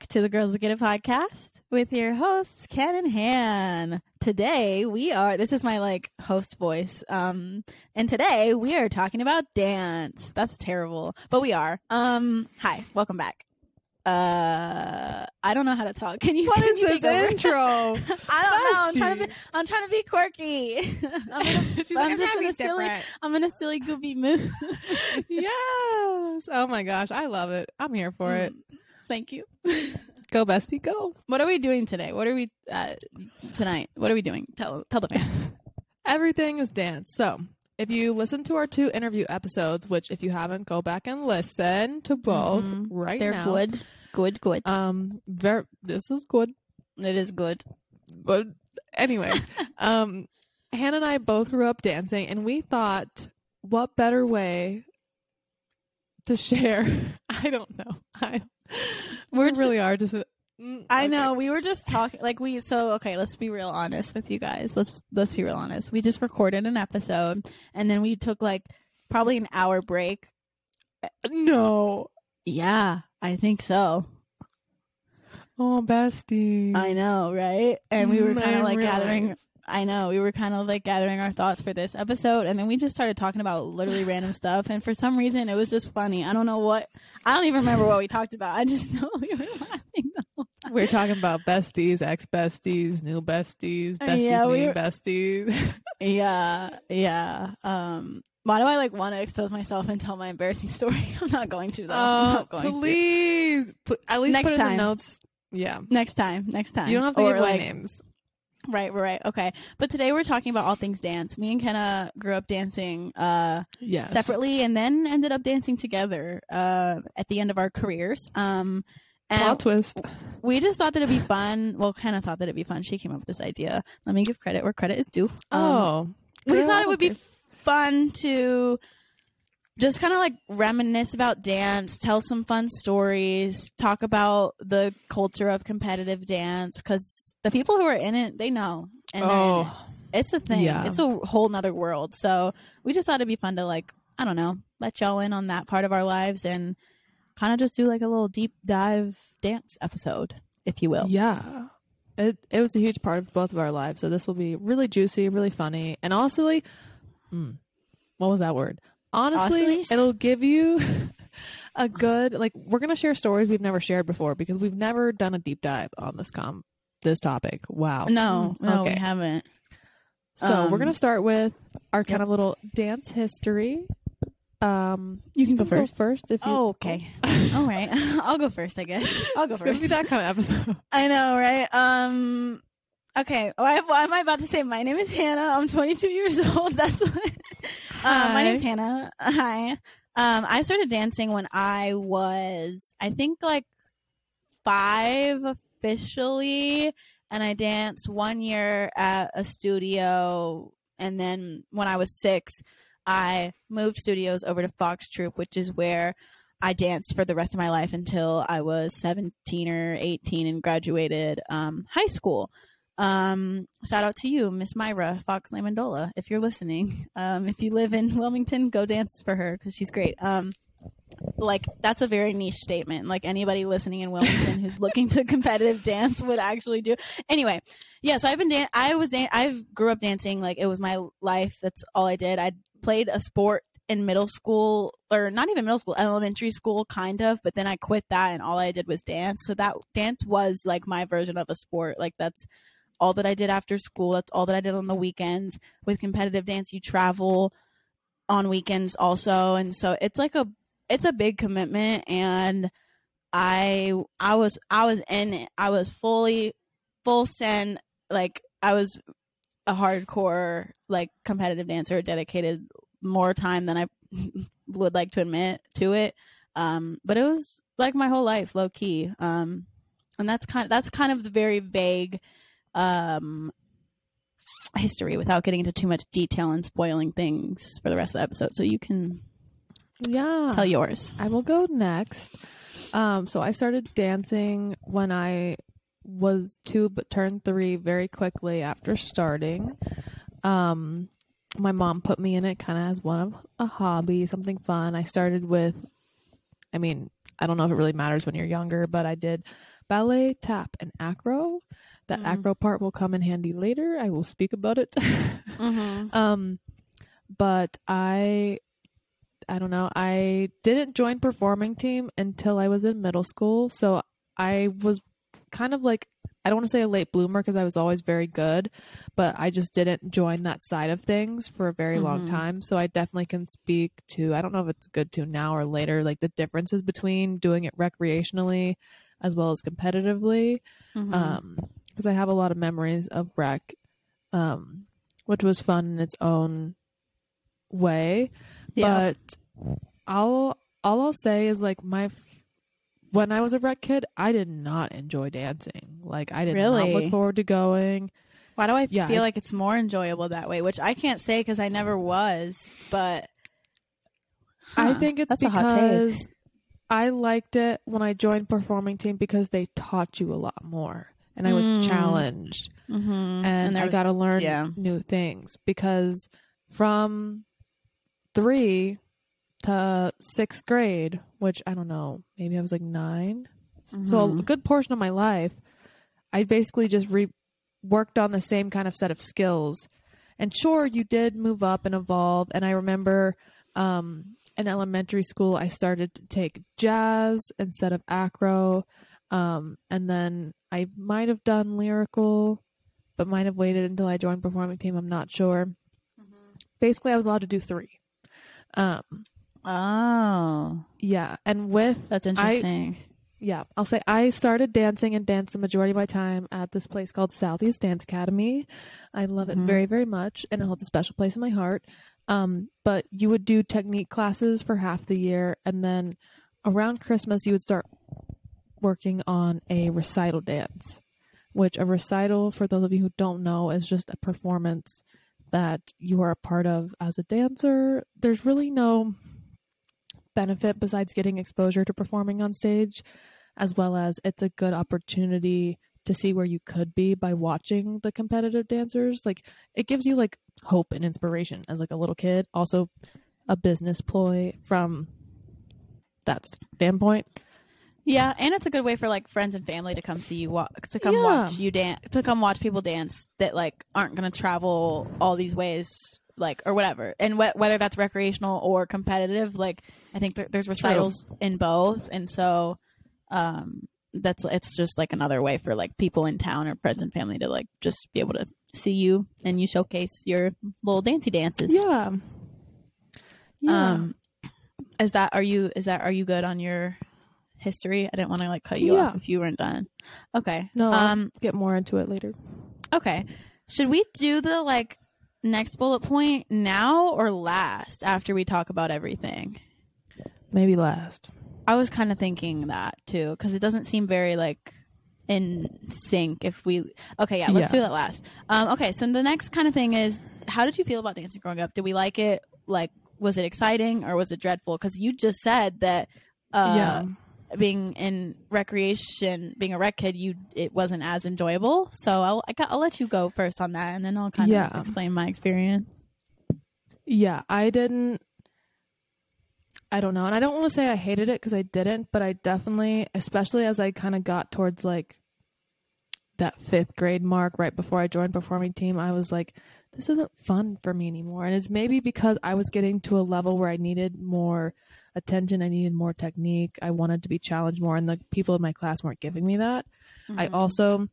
back to the Girls Get It podcast with your hosts, Ken and Han. Today we are, this is my like host voice. Um, and today we are talking about dance. That's terrible, but we are. Um, hi, welcome back. Uh, I don't know how to talk. Can you? What can is you this intro? I don't know. I'm trying to be. I'm trying to be quirky. I'm, gonna, She's I'm like, I'm just in a silly. different. I'm in a silly goofy mood. yes. Oh my gosh, I love it. I'm here for it. Thank you. Go, bestie, go. What are we doing today? What are we uh, tonight? What are we doing? Tell tell the fans. Everything is dance. So, if you listen to our two interview episodes, which if you haven't, go back and listen to both Mhm. right They're now. good, good, good. Um, very. This is good. it is good. But anyway, um, Hannah and I both grew up dancing, and we thought, what better way to share? I don't know. I We're we really are just. mm, I okay. know. We were just talking like we so okay, let's be real honest with you guys. Let's let's be real honest. We just recorded an episode and then we took like probably an hour break. No. Yeah, I think so. Oh, bestie. I know, right? And we were Mm, kind of like gathering. I know, we were kind of like gathering our thoughts for this episode and then we just started talking about literally random stuff and for some reason it was just funny. I don't know what I don't even remember what we talked about. I just know we were laughing the whole time. We're talking about besties, ex besties, new besties, Uh, besties yeah, we were- besties. Yeah, yeah. Um, why do I like want to expose myself and tell my embarrassing story? I'm not going to though. I'm Oh, not going to. please. At least Next put it in time. the notes. Yeah. Next time, next time. You don't have to Or, give like, names. Right, right. Okay, but today we're talking about all things dance. Me and Kenna grew up dancing uh, Yes. separately, and then ended up dancing together uh, at the end of our careers. Um, and Plot twist. we just thought that it'd be fun. Well, Kenna thought that it'd be fun. She came up with this idea. Let me give credit where credit is due. Um, oh. we girl, thought it would be fun to just kind of like reminisce about dance, tell some fun stories, talk about the culture of competitive dance because the people who are in it, they know. And it. Oh. it's a thing. Yeah. It's a whole nother world. So we just thought it'd be fun to like, I don't know, let y'all in on that part of our lives and kind of just do like a little deep dive dance episode, if you will. Yeah. It it was a huge part of both of our lives. So this will be really juicy, really funny, and honestly, mm, what was that word? Honestly, Honestly? it'll give you a good like. We're gonna share stories we've never shared before because we've never done a deep dive on this com this topic. Wow. No, Mm, no, okay. we haven't. So we're Um, gonna start with our kind of little dance history. Um, You can go first. first if you. Oh, okay. All right. I'll go first, I guess. I'll go It's gonna first. be that kind of episode. I know, right? Um, okay. Why, why am I about to say my name is Hannah? I'm 22 years old. That's what, uh, my name is Hannah. Hi. Um, I started dancing when I was, I think, like five officially, and I danced one year at a studio, and then when I was six, I moved studios over to Fox Troop, which is where I danced for the rest of my life until I was 17 or 18 and graduated um, high school. Um, shout out to you, Miss Myra Fox Lamandola, if you're listening. Um, if you live in Wilmington, go dance for her because she's great. Like that's a very niche statement. Like anybody listening in Wilmington who's looking to competitive dance would actually do. Anyway, yeah. So I've been dan- I was dan- I grew up dancing. Like it was my life. That's all I did. I played a sport in middle school or not even middle school elementary school kind of but then i quit that and all i did was dance so that dance was like my version of a sport like that's all that i did after school that's all that i did on the weekends with competitive dance you travel on weekends also and so it's like a it's a big commitment and i i was i was in it i was fully full send like i was a hardcore like competitive dancer dedicated more time than I would like to admit to it. Um, but it was like my whole life, low key. Um, and that's kind that's kind of the very vague um, history without getting into too much detail and spoiling things for the rest of the episode. So you can Yeah. tell yours. I will go next. Um, so I started dancing when I was two, but turned three very quickly after starting. Um, my mom put me in it kind of as one of a hobby, something fun. I started with, I mean, I don't know if it really matters when you're younger, but I did ballet, tap, and acro. That Mm. acro part will come in handy later. I will speak about it. Mm-hmm. um, but I, I don't know. I didn't join performing team until I was in middle school. So I was kind of like I don't want to say a late bloomer because I was always very good, but I just didn't join that side of things for a very long Mhm. time. So I definitely can speak to I don't know if it's good to now or later, like the differences between doing it recreationally as well as competitively. Mhm. Um, because I have a lot of memories of rec, um, which was fun in its own way yeah. but I'll all I'll say is like my when I was a rec kid, I did not enjoy dancing. Like I did not look forward to going. Why do I yeah, feel I- like it's more enjoyable that way? Which I can't say because I never was, but I think it's that's a hot take. because I liked it when I joined performing team because they taught you a lot more and I was Mm. challenged Mhm. and, I got to learn yeah. new things because from 3 to 6th grade, which I don't know, maybe I was like 9 So a Mhm. good portion of my life, I basically just re- worked on the same kind of set of skills. And sure, you did move up and evolve. And I remember um, in elementary school, I started to take jazz instead of acro. Um, and then I might have done lyrical, but might have waited until I joined performing team. I'm not sure. Basically, I was allowed to do three. Um, Oh, yeah, and with that's interesting. yeah, I'll say I started dancing and danced the majority of my time at this place called Southeast Dance Academy. I love it Mhm. very, very much, and it holds a special place in my heart. Um, but you would do technique classes for half the year, and then around Christmas, you would start working on a recital dance. Which a recital, for those of you who don't know, is just a performance that you are a part of as a dancer. There's really no benefit besides getting exposure to performing on stage as well as it's a good opportunity to see where you could be by watching the competitive dancers. Like it gives you like hope and inspiration as like a little kid. Also a business ploy from that standpoint. Yeah, and it's a good way for like friends and family to come see you walk to come Yeah. watch you dance to come watch people dance that like aren't going to travel all these ways like or whatever. And wh- whether that's recreational or competitive, like I think there, there's recitals in both, and so um that's it's just like another way for like people in town or friends and family to like just be able to see you and you showcase your little dancey dances. yeah yeah Um, is that are you is that are you good on your history? I didn't want to like cut you Yeah. off if you weren't done. Okay. no I'll Um. get more into it later Okay. Should we do the like next bullet point now or last after we talk about everything? maybe last. I was kind of thinking that too because it doesn't seem very like in sync if we okay yeah let's Yeah. do that last. Um okay so the next kind of thing is how did you feel about dancing growing up? Did we like it? Like was it exciting or was it dreadful? Because you just said that uh yeah being in recreation being a rec kid you it wasn't as enjoyable so i'll I got, i'll let you go first on that and then i'll kind of explain my experience Yeah, I didn't. I don't know. And I don't want to say I hated it because I didn't, but I definitely, especially as I kind of got towards like that fifth grade mark right before I joined performing team, I was like, this isn't fun for me anymore. And it's maybe because I was getting to a level where I needed more attention, I needed more technique, I wanted to be challenged more, and the people in my class weren't giving me that. I Mhm. also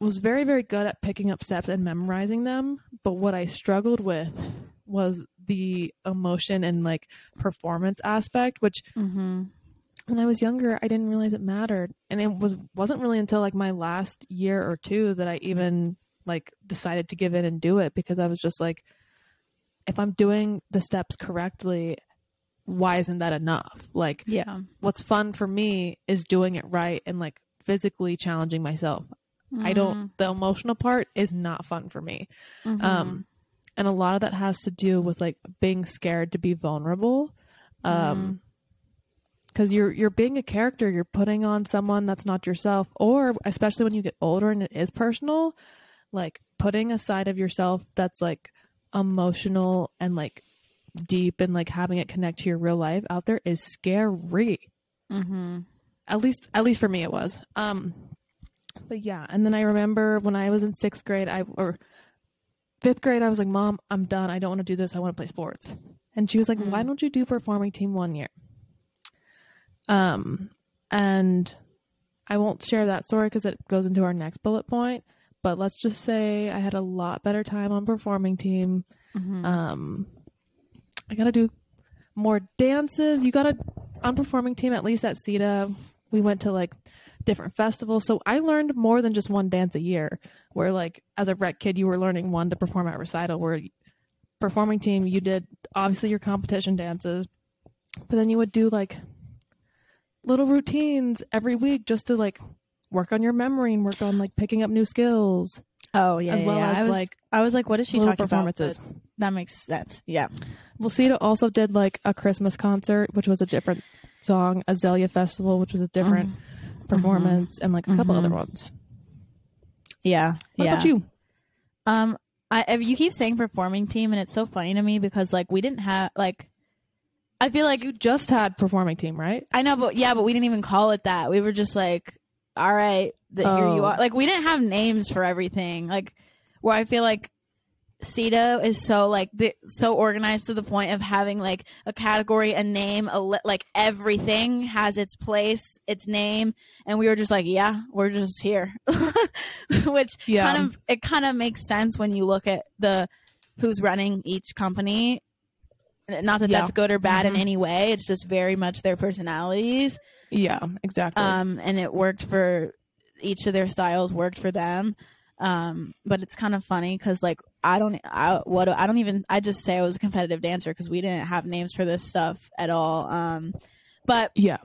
was very, very good at picking up steps and memorizing them. But what I struggled with was the emotion and like performance aspect, which Mhm. When I was younger, I didn't realize it mattered. And it was wasn't really until like my last year or two that I even like decided to give in and do it because I was just like, if I'm doing the steps correctly, why isn't that enough? Like yeah what's fun for me is doing it right and like physically challenging myself. I don't the emotional part is not fun for me. Mhm. Um and a lot of that has to do with like being scared to be vulnerable. Um cuz you're you're being a character, you're putting on someone that's not yourself or especially when you get older and it is personal, like putting a side of yourself that's like emotional and like deep and like having it connect to your real life out there is scary. mm-hmm. At least at least for me it was. Um but yeah, and then I remember when I was in 6th grade I or 5th grade I was like, "Mom, I'm done. I don't want to do this. I want to play sports." And she was like, Mm. "Why don't you do performing team one year?" Um and I won't share that story because it goes into our next bullet point. But let's just say I had a lot better time on performing team. Mhm. Um, I gotta do more dances. You gotta on performing team at least at SEDA. We went to like different festivals, so I learned more than just one dance a year. Where like as a rec kid, you were learning one to perform at recital. Where performing team, you did obviously your competition dances, but then you would do like little routines every week just to like work on your memory and work on like picking up new skills oh yeah, as well yeah. as I was, like I was like, what is she talking performances. about? But that makes sense. Yeah. Well, SEDA also did like a Christmas concert, which was a different song, Azalea Festival, which was a different performance, and like a couple Mhm. other ones. Yeah. What yeah. about you? Um, I if you keep saying performing team, and it's so funny to me because like we didn't have like, I feel like You just had performing team, right? I know, but yeah, but we didn't even call it that. We were just like, all right, the, here you Oh. are. Like we didn't have names for everything. Like where I feel like SEDA is so like the, so organized to the point of having like a category, a name, a li- like everything has its place, its name, and we were just like, yeah, we're just here, which Yeah. kind of it kind of makes sense when you look at the who's running each company. Not that Yeah. that's good or bad in Mhm. any way. It's just very much their personalities. Yeah, exactly. Um, and it worked for each of their styles worked for them. Um, but it's kind of funny because like I don't, I what I don't even I just say I was a competitive dancer because we didn't have names for this stuff at all. Um, but yeah,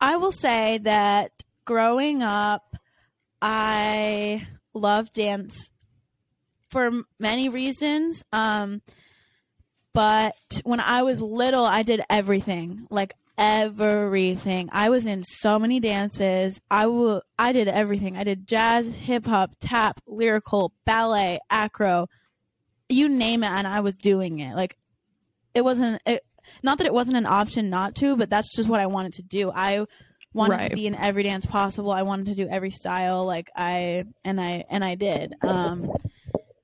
I will say that growing up, I loved dance for many reasons. Um, but when I was little, I did everything, like everything. I was in so many dances. I will. I did everything. I did jazz, hip hop, tap, lyrical, ballet, acro, you name it, and I was doing it. Like it wasn't. It, not that it wasn't an option not to, but that's just what I wanted to do. I wanted Right. to be in every dance possible. I wanted to do every style like I and I and I did. Um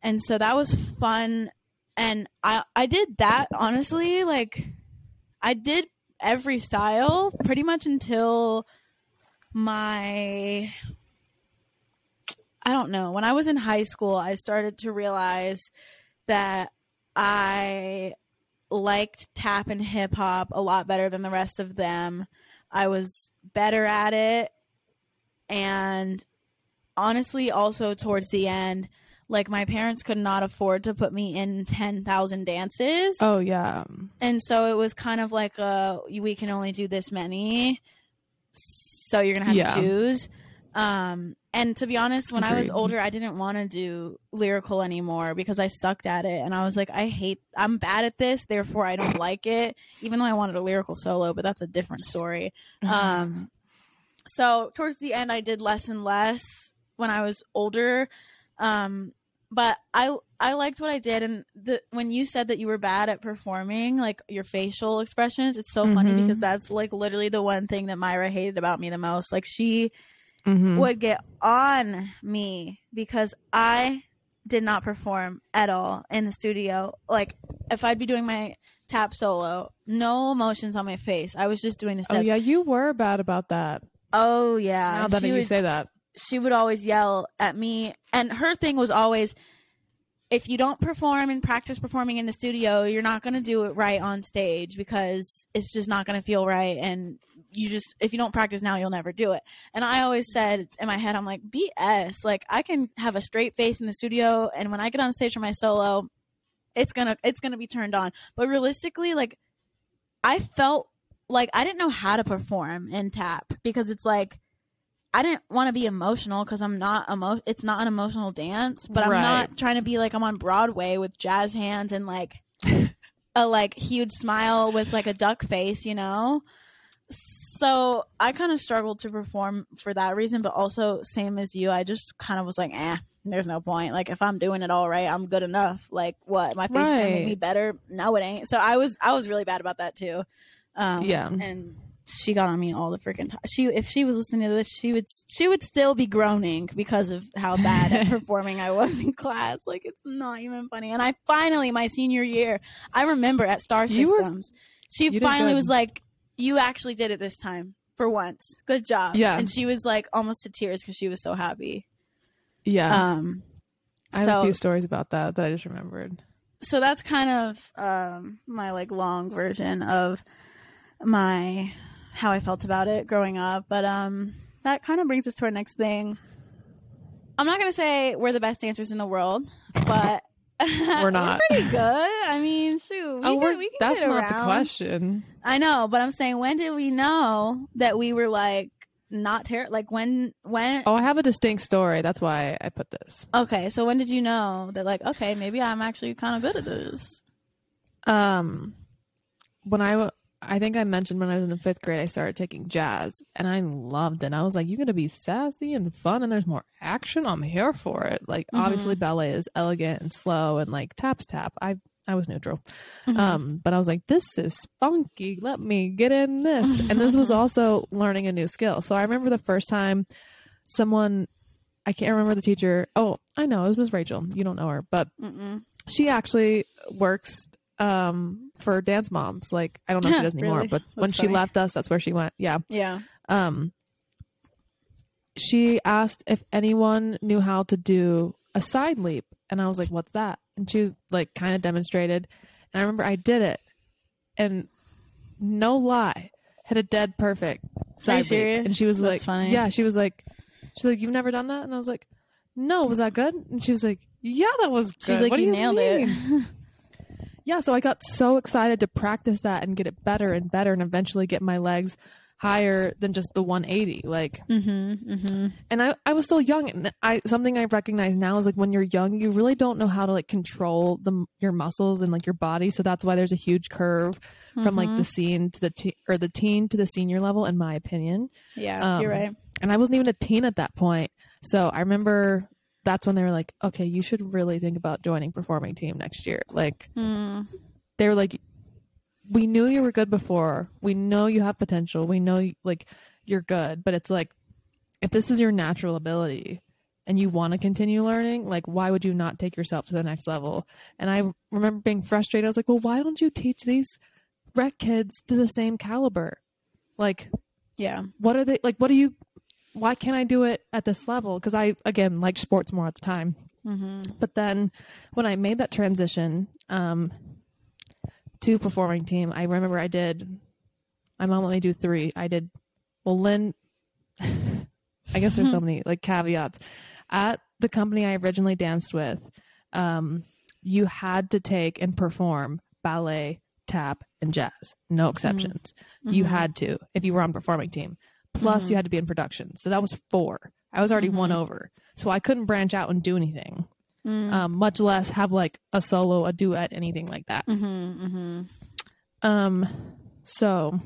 and so that was fun and I I did that honestly like I did every style pretty much until my I don't know. When I was in high school, I started to realize that I liked tap and hip hop a lot better than the rest of them. I was better at it. And honestly, also towards the end, like my parents could not afford to put me in 10,000 dances. oh yeah, And so it was kind of like a we can only do this many. So you're going to have Yeah. to choose. Um and to be honest, when I was older, I didn't want to do lyrical anymore because I sucked at it and I was like I hate I'm bad at this, therefore I don't like it even though I wanted a lyrical solo, but that's a different story. Um so towards the end I did less and less when I was older. Um but I I liked what I did and the when you said that you were bad at performing like your facial expressions, it's so funny Mhm. because that's like literally the one thing that Myra hated about me the most. Like she Mhm. would get on me because I did not perform at all in the studio. Like if I'd be doing my tap solo, no emotions on my face. I was just doing the steps. Oh yeah, you were bad about that. Oh yeah. now that She you would- say that, she would always yell at me. And her thing was always if you don't perform and practice performing in the studio you're not going to do it right on stage because it's just not going to feel right. And you just if you don't practice now you'll never do it. And i always said in my head i'm like bs like i can have a straight face in the studio and when i get on stage for my solo it's gonna it's gonna be turned on. But realistically like i felt like i didn't know how to perform in tap because it's like I didn't want to be emotional because I'm not emo. It's not an emotional dance, but I'm not trying to be like I'm on Broadway with jazz hands and like a like huge smile with like a duck face, you know. So I kind of struggled to perform for that reason, but also same as you, I just kind of was like, eh, there's no point. Like if I'm doing it all right, I'm good enough. Like what? My face is gonna make me better? No, it ain't. So I was I was really bad about that too. Um, Yeah. and she got on me all the freaking time. She if she was listening to this, she would she would still be groaning because of how bad at performing I was in class. Like it's not even funny. And I finally my senior year, I remember at Star You were- Systems, she finally was like, "You actually did it this time for once. Good job." Yeah. and she was like almost to tears because she was so happy. Yeah. Um, I have so- a few stories about that that I just remembered. so that's kind of um, my like long version of my how I felt about it growing up. But um, that kind of brings us to our next thing. I'm not gonna say we're the best dancers in the world, but We're not. pretty good. I mean, shoot, we oh, we're, we can that's get not around. the question. I know, but I'm saying, when did we know that we were like not terrible? like when when Oh, I have a distinct story. That's why I put this. okay, so when did you know that like okay, maybe I'm actually kind of good at this? Um, when I, I think I mentioned when I was in the fifth grade, I started taking jazz, and I loved it. I was like, "You're gonna be sassy and fun, and there's more action. I'm here for it." Like, Mhm. obviously, ballet is elegant and slow, and like taps tap. I I was neutral, Mhm. um, but I was like, "This is spunky. Let me get in this." and this was also learning a new skill. So I remember the first time someone. I can't remember the teacher. Oh, I know. It was Miss Rachel. You don't know her, but Mm-mm. she actually works um for dance moms like i don't know if she does anymore Really? but when That's she left us that's where she went yeah Yeah. um she asked if anyone knew how to do a side leap and i was like what's that and she like kind of demonstrated and i remember i did it and no lie hit a dead perfect side leap serious? and she was That's like funny. yeah she was like she's like you've never done that and i was like no was that good and she was like yeah that was good She was like, What do you, nailed mean?" it. yeah, so I got so excited to practice that and get it better and better and eventually get my legs higher than just the 180 like mm-hmm. Mm-hmm. and I, I was still young and I something I recognize now is like when you're young you really don't know how to like control the your muscles and like your body so that's why there's a huge curve from like the scene to the te- or the teen to the senior level in my opinion Yeah, you're um, right. and I wasn't even a teen at that point so I remember that's when they were like okay you should really think about joining performing team next year. Like Mm. they were like we knew you were good before. We know you have potential. We know like you're good. But it's like if this is your natural ability and you want to continue learning like why would you not take yourself to the next level? And i remember being frustrated. I was like well why don't you teach these rec kids to the same caliber? Like Yeah. what are they like what are you why can't i do it at this level because i again liked sports more at the time Mm-hmm. but then when I made that transition um, to performing team, I remember I did. My mom let me do three. I did. Well, Lynn. I guess there's so many like caveats. At the company I originally danced with, um, you had to take and perform ballet, tap, and jazz. No exceptions. You Mhm. had to if you were on performing team. Plus, you Mhm. had to be in production. So that was four. I was already one Mhm. over. So I couldn't branch out and do anything Mm. um, much less have like a solo, a duet, anything like that. Mm-hmm. Mm-hmm. Um, so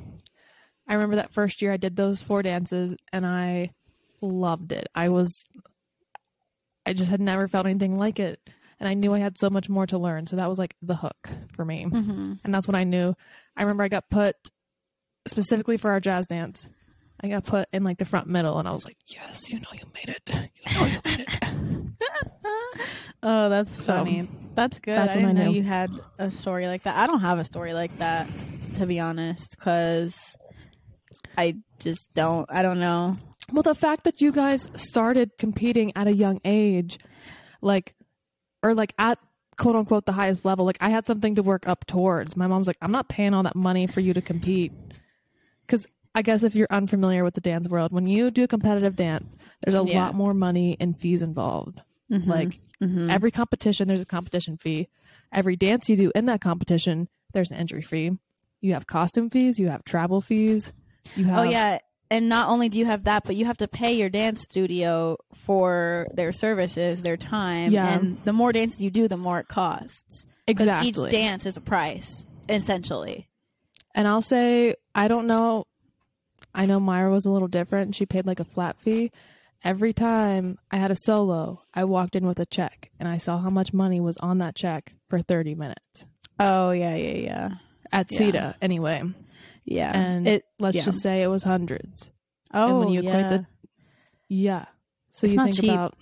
I remember that first year I did those four dances and I loved it. I was, I just had never felt anything like it. And I knew I had so much more to learn. So that was like the hook for me. Mm-hmm. And that's when I knew. I remember I got put specifically for our jazz dance. I got put in like the front middle and I was like, yes, you know, you made it. You know, you made it. oh, that's So, funny. That's good. that's I didn't I know you had a story like that. I don't have a story like that, to be honest, because I just don't. I don't know. Well, the fact that you guys started competing at a young age, like, or like at quote unquote the highest level, like I had something to work up towards. My mom's like, I'm not paying all that money for you to compete. Because I guess if you're unfamiliar with the dance world, when you do a competitive dance, there's a Yeah. lot more money and fees involved. Mhm. Like, Mhm. every competition, there's a competition fee. Every dance you do in that competition, there's an entry fee. You have costume fees, you have travel fees. You have Oh yeah, and not only do you have that, but you have to pay your dance studio for their services, their time, Yeah. and the more dances you do, the more it costs. exactly. Each dance is a price, essentially. And I'll say, I don't know. I know Myra was a little different. She paid like a flat fee. Every time I had a solo, I walked in with a check and I saw how much money was on that check for 30 minutes Oh yeah, yeah, yeah, at Yeah. SEDA anyway. Yeah. and it let's yeah. just say it was hundreds. oh when you equate yeah. the- Yeah. So It's you think cheap. about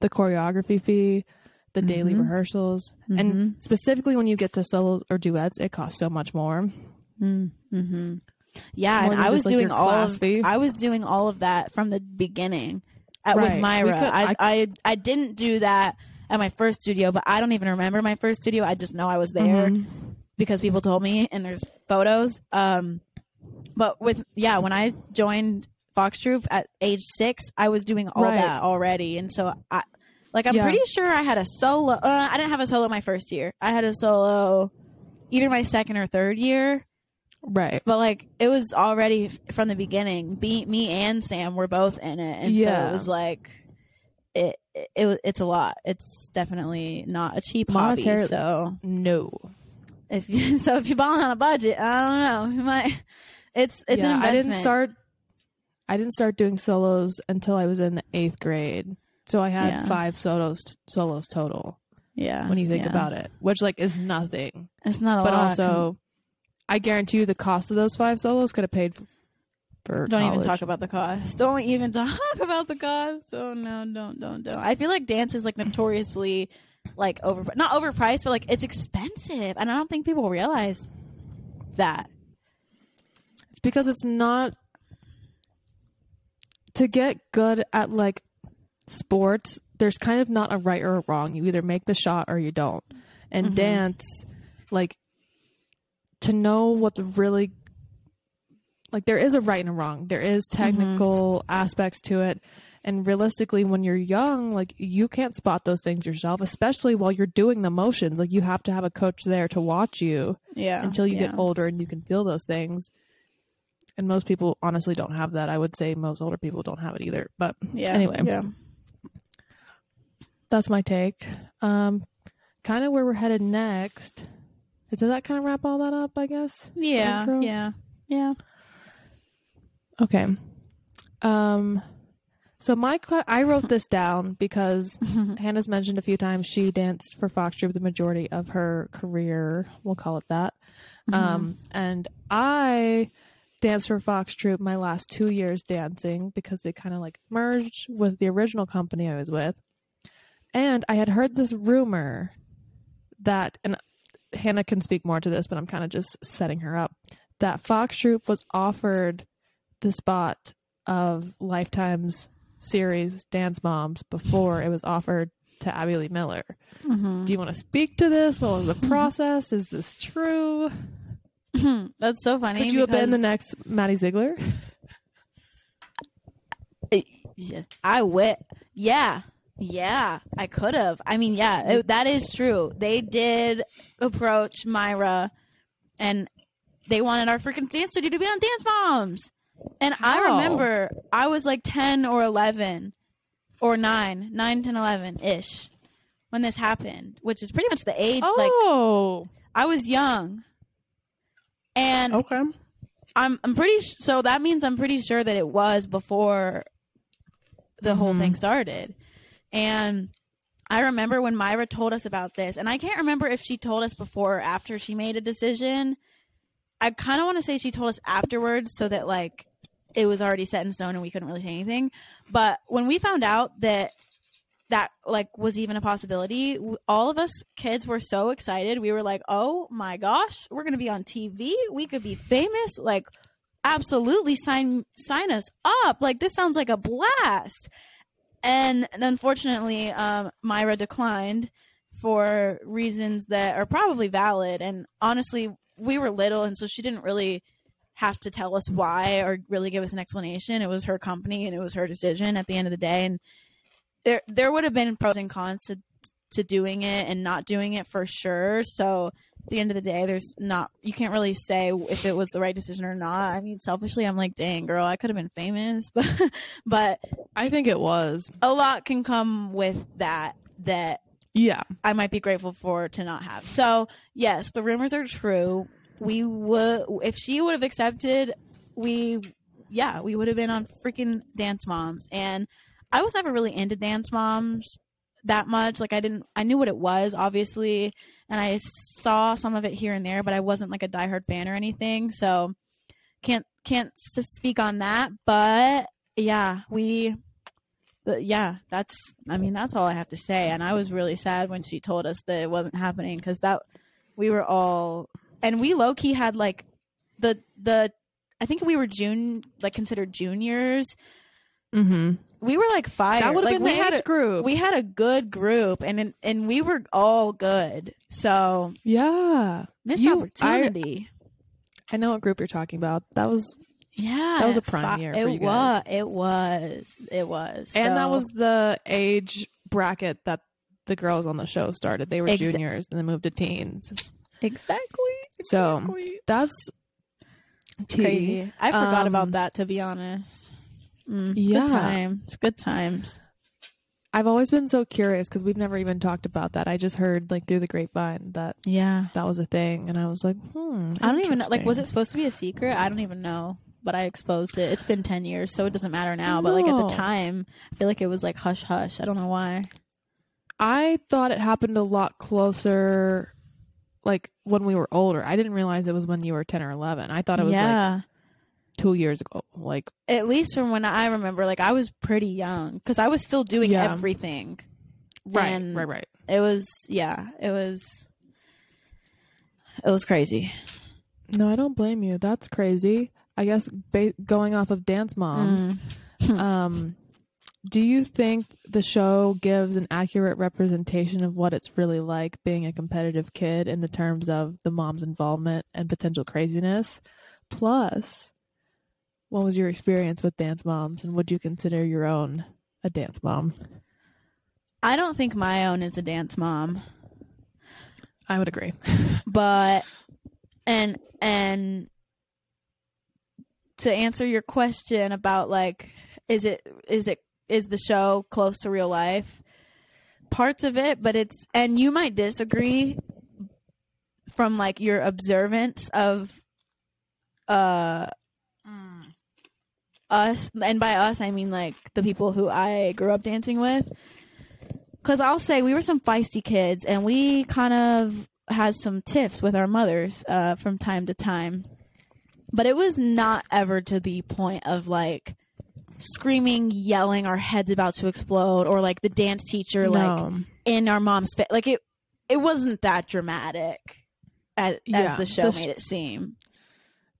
the choreography fee, the daily Mhm. rehearsals, Mhm. and specifically when you get to solos or duets, it costs so much more. Mm-hmm. Yeah, and I was like, doing all of fee. I was doing all of that from the beginning at, Right. with Myra. could- I, I- I I didn't do that at my first studio, but I don't even remember my first studio. I just know I was there Mhm. because people told me, and there's photos. Um, but with yeah, when I joined Fox Troop at age six, I was doing all Right. that already, and so I like I'm Yeah. pretty sure I had a solo. Uh, I didn't have a solo my first year. I had a solo either my second or third year. Right. But like it was already from the beginning. Be, me and Sam were both in it, and so it was like it. It, it it's a lot. It's definitely not a cheap hobby. So No. if you, so if you're balling on a budget, I don't know. You might. It's it's yeah, an I didn't start. I didn't start doing solos until I was in the eighth grade. So I had Yeah. five solos solos total. Yeah. When you think yeah. about it, which like is nothing. it's not a but lot. also, I guarantee you, the cost of those five solos could have paid for. don't even talk about the cost. Don't even talk about the cost. Oh no, don't don't don't. I feel like dance is like notoriously like over not overpriced, but like it's expensive, and I don't think people realize that. It's because it's not to get good at like sports. There's kind of not a right or a wrong. You either make the shot or you don't. And Mhm. dance, like to know what the really like there is a right and a wrong. There is technical aspects to it. And realistically, when you're young, like you can't spot those things yourself, especially while you're doing the motions. Like you have to have a coach there to watch you Yeah. until you yeah. get older and you can feel those things. And most people honestly don't have that. I would say most older people don't have it either. But Yeah. anyway. Yeah. that's my take. Um, kind of where we're headed next. Does that kind of wrap all that up? I guess. Yeah. Yeah. Yeah. Okay. Um, so my I wrote this down because Hannah's mentioned a few times she danced for Fox Troop the majority of her career. We'll call it that. Um, and I danced for Fox Troop my last two years dancing because they kind of like merged with the original company I was with. And I had heard this rumor that, and Hannah can speak more to this, but I'm kind of just setting her up, that Fox Troop was offered the spot of Lifetime's series Dance Moms before it was offered to Abby Lee Miller. Mhm. Do you want to speak to this? What was the process? Is this true? That's so funny. Could you have been the next Maddie Ziegler? Yeah, I wit. Yeah, yeah, I could have. I mean, yeah, it, that is true. They did approach Myra, and they wanted our freaking dance studio to be on Dance Moms. And I remember I was like ten or eleven, or nine, nine, ten, eleven ish, when this happened, which is pretty much the age. Like Oh, I was young, and okay. I'm I'm pretty so that means I'm pretty sure that it was before the whole Mhm. thing started. And I remember when Myra told us about this, and I can't remember if she told us before or after she made a decision. I kind of want to say she told us afterwards so that like it was already set in stone and we couldn't really say anything. But when we found out that that like was even a possibility, all of us kids were so excited. We were like, "Oh my gosh, we're going to be on TV. We could be famous." Like absolutely sign sign us up. Like this sounds like a blast. And unfortunately, um, Myra declined for reasons that are probably valid. And honestly, we were little, and so she didn't really have to tell us why or really give us an explanation. It was her company and it was her decision at the end of the day. And there there would have been pros and cons to to doing it and not doing it for sure. So the end of the day, there's not you can't really say if it was the right decision or not. I mean, selfishly, I'm like, dang, girl, I could have been famous, but but I think it was. a lot can come with that that Yeah. I might be grateful for to not have. So yes, the rumors are true. We would if she would have accepted, we yeah, we would have been on freaking Dance Moms. And I was never really into Dance Moms that much. Like I didn't I knew what it was obviously and I saw some of it here and there, but I wasn't like a diehard fan or anything. So can't can't speak on that, but yeah, we yeah, that's I mean that's all I have to say and I was really sad when she told us that it wasn't happening cuz that we were all and we low key had like the the I think we were June like considered juniors. Mm-hmm. We were like fire. That would have like, been we the had a, group. we had a good group and and we were all good. So yeah, missed You- opportunity. I know what group you're talking about. That was, yeah, that was a prime year It was. It was. It was. and that was the age bracket that the girls on the show started. They were juniors and then moved to teens. exactly. So, exactly. That's tea. crazy. I forgot Um, about that to be honest. Mm, Yeah. Good times. Good times. I've always been so curious because we've never even talked about that. I just heard like through the grapevine that Yeah. that was a thing, and I was like, hmm. I don't even know. Like, was it supposed to be a secret? I don't even know. But I exposed it. It's been 10 years, so it doesn't matter now. But, like, at the time, I feel like it was, like, hush hush. I don't know why. I thought it happened a lot closer, like when we were older. I didn't realize it was when you were ten or eleven. I thought it was like yeah. Two years ago. Like, at least from when I remember, like, I was pretty young because I was still doing Yeah. everything. right, And right, right. It was, yeah, it was, it was crazy. No, I don't blame you. That's crazy. I guess ba- going off of Dance Moms, Mm. um, do you think the show gives an accurate representation of what it's really like being a competitive kid in the terms of the mom's involvement and potential craziness? Plus, what was your experience with Dance Moms, and would you consider your own a dance mom? I don't think my own is a dance mom. I would agree. but and and to answer your question about like is it is it is the show close to real life parts of it but it's and you might disagree from like your observance of uh us and by us i mean like the people who i grew up dancing with. Because i'll say we were some feisty kids and we kind of had some tiffs with our mothers uh, from time to time. But it was not ever to the point of like screaming yelling our heads about to explode or like the dance teacher like in our mom's face like it it wasn't that dramatic as, Yeah, as the show the sh- made it seem.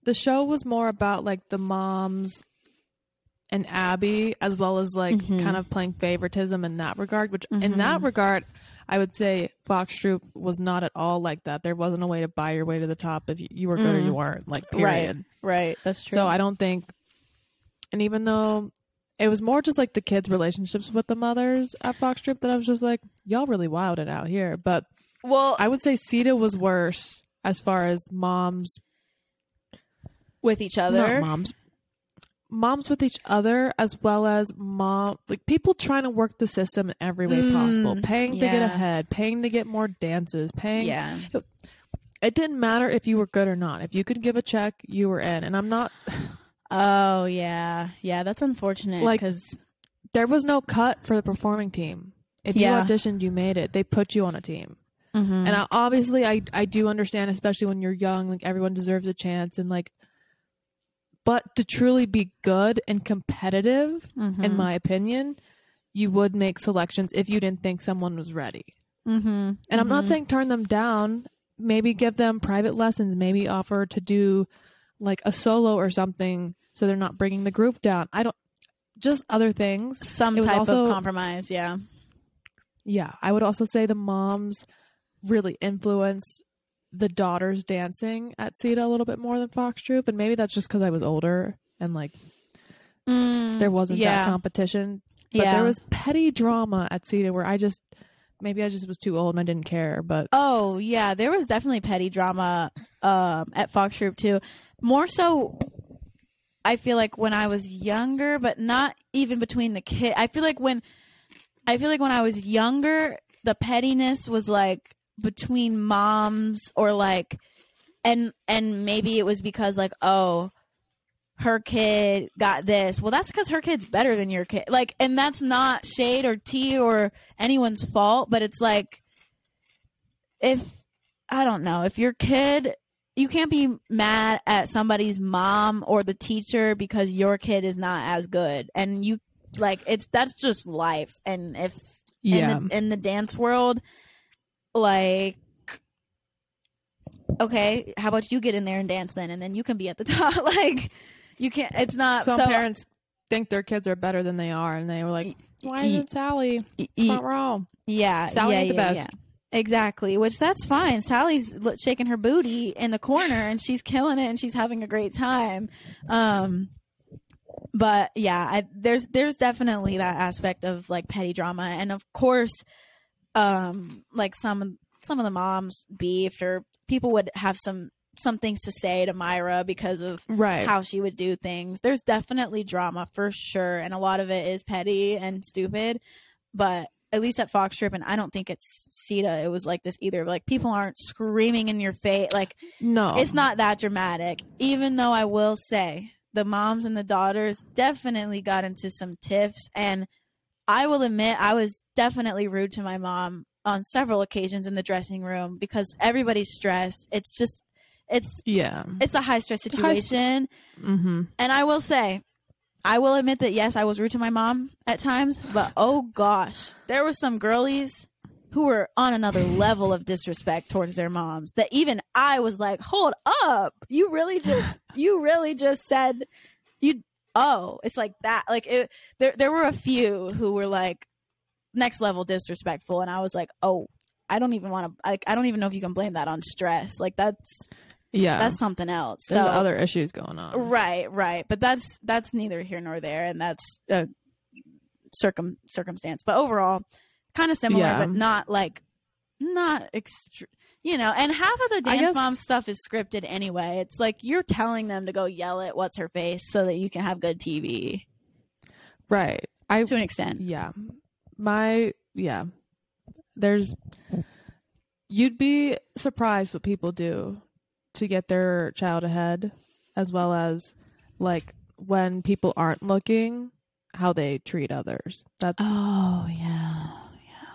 the show was more about like the moms and Abby, as well as like Mhm. kind of playing favoritism in that regard. Which, in Mhm. that regard, I would say Fox Troop was not at all like that. There wasn't a way to buy your way to the top if you, were good or Mm. you weren't. Like, period. right that's true So I don't think, and even though it was more just like the kids' relationships with the mothers at Fox Troop, that I was just like, y'all really wilded out here. But well I would say SEDA was worse as far as moms with each not other moms moms with each other as well as mom like people trying to work the system in every way Mm, possible paying to get ahead paying to get more dances paying yeah. It didn't matter if you were good or not. If you could give a check you were in. And i'm not oh yeah. Yeah that's unfortunate Like, because there was no cut for the performing team. If Yeah. you auditioned you made it. They put you on a team. Mm-hmm. and I, obviously I, I do understand especially when you're young like everyone deserves a chance. And like but to truly be good and competitive Mm-hmm. in my opinion, you would make selections if you didn't think someone was ready. mm-hmm. And I'm not saying turn them down. Maybe give them private lessons. Maybe offer to do like a solo or something so they're not bringing the group down. I don't, just other things. some type also- of compromise yeah Yeah. I would also say the moms really influence the daughters dancing at SEDA a little bit more than Fox Troop. And maybe that's just because I was older and like there wasn't Mm, yeah that competition. But yeah there was petty drama at SEDA where I just maybe I just was too old and I didn't care. But Oh yeah, there was definitely petty drama um, at Fox Troop too. More so, I feel like when I was younger, but not even between the kid. I feel like when I feel like when I was younger, the pettiness was like between moms or like, and and maybe it was because like oh, her kid got this. Well, that's because her kid's better than your kid. Like, and that's not shade or tea or anyone's fault, but it's like, if, I don't know, if your kid, you can't be mad at somebody's mom or the teacher because your kid is not as good. And you, like, it's, that's just life. And if, Yeah. in the, in the dance world, like, okay, how about you get in there and dance then, and then you can be at the top. like, you can't. It's not. Some so, parents think their kids are better than they are, and they were like, "Why isn't Sally y- front row?" yeah, Sally yeah, the yeah, best. yeah. Exactly, which that's fine. Sally's shaking her booty in the corner and she's killing it and she's having a great time. Um, but yeah, I, there's there's definitely that aspect of like petty drama, and of course, um, like some some of the moms beefed or people would have some some things to say to Myra because of Right. how she would do things. There's definitely drama for sure, and a lot of it is petty and stupid. But at least at Fox Troop, and I don't think it's SEDA. It was like this either. Like people aren't screaming in your face. Like no, it's not that dramatic. Even though I will say the moms and the daughters definitely got into some tiffs, and I will admit I was definitely rude to my mom on several occasions in the dressing room because everybody's stressed. It's just it's Yeah. it's a high stress a high st- situation. Mm-hmm. And I will say, I will admit that yes, I was rude to my mom at times, but oh gosh, there were some girlies who were on another level of disrespect towards their moms that even I was like, hold up, you really just, you really just said, you, oh, it's like that. Like it, there, there were a few who were like next level disrespectful, and I was like, oh, I don't even want to, like, I don't even know if you can blame that on stress. Like that's, Yeah. that's something else. There's so other issues going on. Right, right. But that's that's neither here nor there, and that's a circum circumstance. But overall, kind of similar, Yeah. but not like not extre- You know, and half of the dance guess- mom stuff is scripted anyway. It's like you're telling them to go yell at what's her face so that you can have good TV Right. I to an extent. yeah. My yeah. There's you'd be surprised what people do to get their child ahead as well as like when people aren't looking how they treat others. That's Oh yeah, yeah,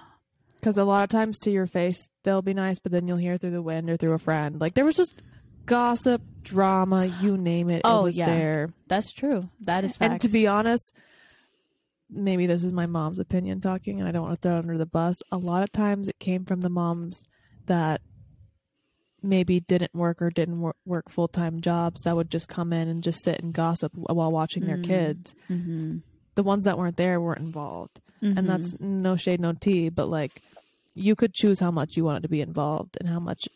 because a lot of times to your face they'll be nice, but then you'll hear through the wind or through a friend. Like there was just gossip, drama, you name it. Oh, it was yeah. there. that's true. That is And to be honest, maybe this is my mom's opinion talking, and I don't want to throw it under the bus. A lot of times it came from the moms that maybe didn't work or didn't wor- work full time jobs that would just come in and just sit and gossip while watching their Mm. kids. mm-hmm. The ones that weren't there weren't involved. Mm-hmm. And that's no shade, no tea, but like you could choose how much you wanted to be involved and how much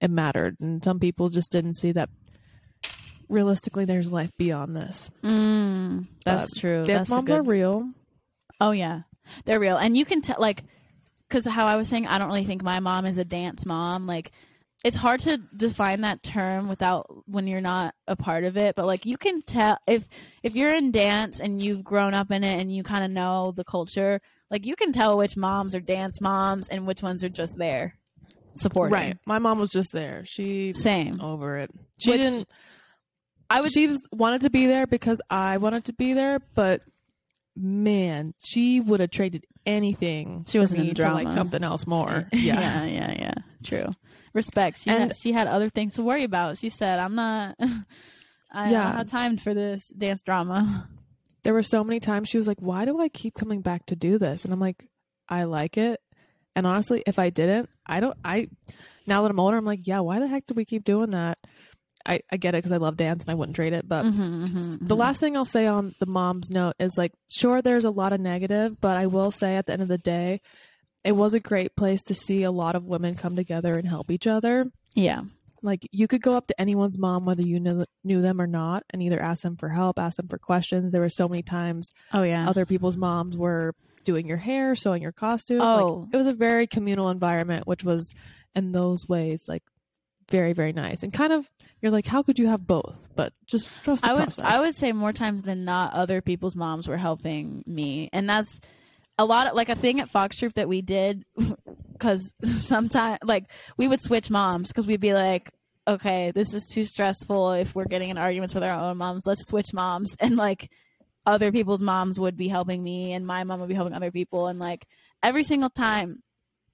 it mattered. And some people just didn't see that realistically there's life beyond this. mm, that's But true. Dance that's moms good are real. Oh yeah, they're real, and you can tell like because how I was saying, I don't really think my mom is a dance mom. Like, it's hard to define that term without when you're not a part of it. But like, you can tell if if you're in dance and you've grown up in it and you kind of know the culture. Like, you can tell which moms are dance moms and which ones are just there supporting. Right. My mom was just there. She Same. over it. She Which- didn't I would. she was, wanted to be there because I wanted to be there, but man, she would have traded anything. She wasn't in to, like drama. something else more. yeah, yeah, yeah. True. Respect. She And- had, she had other things to worry about. She said, "I'm not. I Yeah. don't have time for this dance drama." there were so many times she was like, "Why do I keep coming back to do this?" And I'm like, "I like it." And honestly, if I didn't, I don't. I now that I'm older, I'm like, "Yeah, why the heck do we keep doing that?" I I get it because I love dance and I wouldn't trade it, but Mm-hmm, the last thing I'll say on the mom's note is like, sure, there's a lot of negative, but I will say at the end of the day, it was a great place to see a lot of women come together and help each other. yeah, Like you could go up to anyone's mom, whether you knew knew them or not, and either ask them for help, ask them for questions. There were so many times oh yeah, other people's moms were doing your hair, sewing your costume. Oh. Like, it was a very communal environment, which was in those ways like very very nice and kind of you're like, how could you have both? But just trust the I would process. I would say more times than not, other people's moms were helping me, and that's a lot of like a thing at Fox Troop that we did because sometimes like we would switch moms because we'd be like. okay, this is too stressful if we're getting in arguments with our own moms. Let's switch moms. And like other people's moms would be helping me and my mom would be helping other people. And like every single time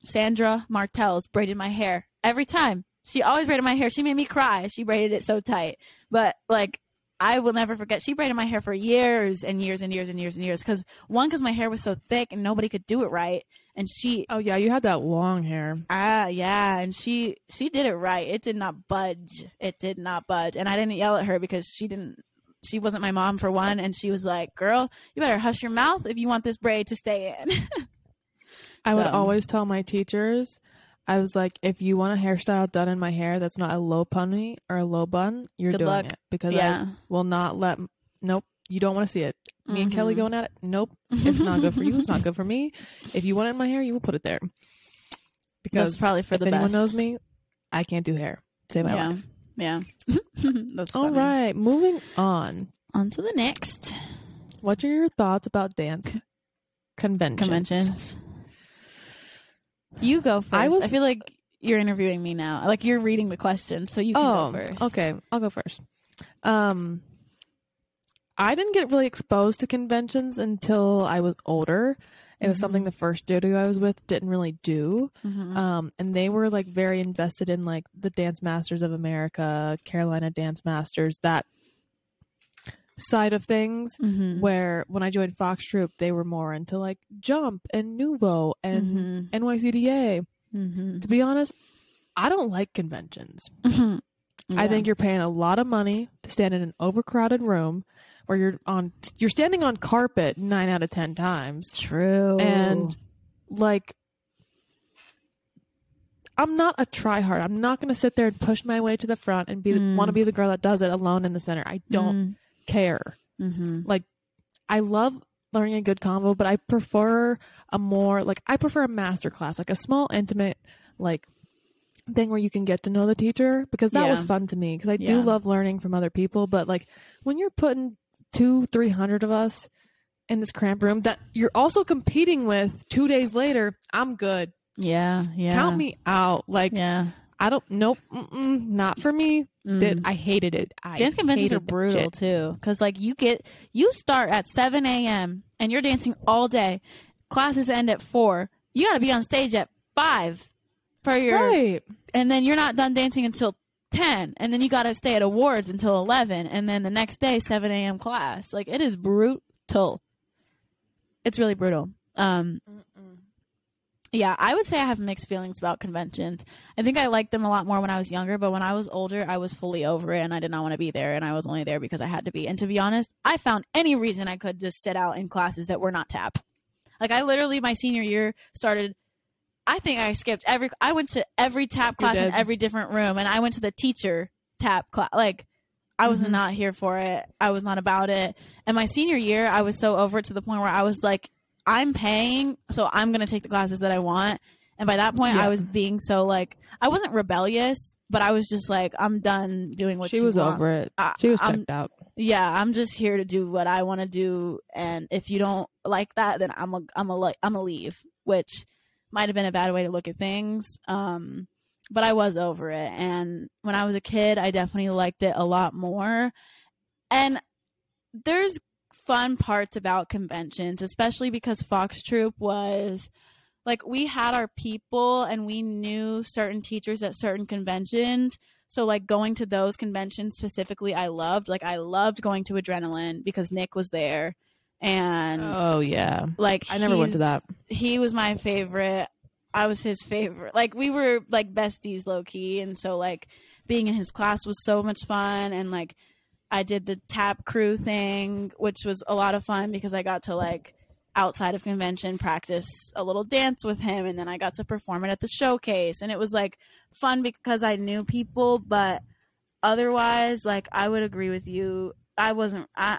Sandra Martell's braided my hair, every time she always braided my hair. She made me cry. She braided it so tight. But like I will never forget. She braided my hair for years and years and years and years and years. Because one, because my hair was so thick and nobody could do it right, and she, Oh yeah, you had that long hair. ah, yeah, and she she did it right. It did not budge. It did not budge, and I didn't yell at her because she didn't. She wasn't my mom for one, and she was like, "Girl, you better hush your mouth if you want this braid to stay in." I would always tell my teachers, I was like, if you want a hairstyle done in my hair that's not a low pony or a low bun, you're Good doing luck. it because yeah, I will not let. Nope, you don't want to see it. Me and Kelly Mhm. going at it. Nope, it's not good for you. It's not good for me. If you want it in my hair, you will put it there. That's Because probably for if the anyone best. knows me, I can't do hair. Save my yeah, life. yeah. That's All funny. right, moving on. On to the next What are your thoughts about dance conventions? conventions. You go first. I, I feel like you're interviewing me now. Like you're reading the question, so you can oh, go first. okay. I'll go first. Um, I didn't get really exposed to conventions until I was older. It was Mhm. something the first studio I was with didn't really do. Mhm. Um, and they were like very invested in like the Dance Masters of America, Carolina Dance Masters, that side of things. Mhm. Where when I joined Fox Troop, they were more into like Jump and Nuvo and Mhm. NYCDA. Mhm. To be honest, I don't like conventions. Mhm. I think you're paying a lot of money to stand in an overcrowded room where you're on you're standing on carpet 9 out of 10 times true. and like I'm not a tryhard. I'm not going to sit there and push my way to the front and be Mm. want to be the girl that does it alone in the center. I don't care. Mm-hmm. I love learning a good combo, but I prefer a more like I prefer a master class, like a small intimate like thing where you can get to know the teacher because that was fun to me because I do love learning from other people, but like when you're putting two, three hundred of us in this cramped room that you're also competing with two days later, I'm good. Yeah. Yeah. Count me out. Like Yeah. I don't. Nope. Mm-mm, not for me. Mm. Did I hated it? I Dance conventions are brutal too, because like you get you start at seven a.m. and you're dancing all day. Classes end at four. You got to be on stage at five for your, Right. and then you're not done dancing until ten, and then you got to stay at awards until eleven, and then the next day seven a.m. class. Like it is brutal. It's really brutal. Um, yeah, I would say I have mixed feelings about conventions. I think I liked them a lot more when I was younger, but when I was older, I was fully over it and I did not want to be there and I was only there because I had to be. And to be honest, I found any reason I could just sit out in classes that were not tap. Like I literally my senior year started I think I skipped every I went to every tap class in every different room and I went to the teacher tap class like I was Mhm. not here for it. I was not about it. And my senior year, I was so over it to the point where I was like, I'm paying, so I'm going to take the classes that I want. And by that point, Yeah. I was being so like, I wasn't rebellious, but I was just like, I'm done doing what she was want. over it. I- She was I'm- checked out. Yeah, I'm just here to do what I want to do, and if you don't like that, then I'm a I'm a like I'm a leave, which might have been a bad way to look at things. Um, but I was over it, and when I was a kid, I definitely liked it a lot more. And there's fun parts about conventions, especially because Fox Troop was like we had our people and we knew certain teachers at certain conventions. So like going to those conventions specifically I loved. Like I loved going to Adrenaline because Nick was there and Oh yeah. like I never went to that. He was my favorite. I was his favorite. Like we were like besties low key and so like being in his class was so much fun and like I did the tap crew thing, which was a lot of fun because I got to like outside of convention practice a little dance with him and then I got to perform it at the showcase and it was like fun because I knew people but otherwise like I would agree with you. I wasn't I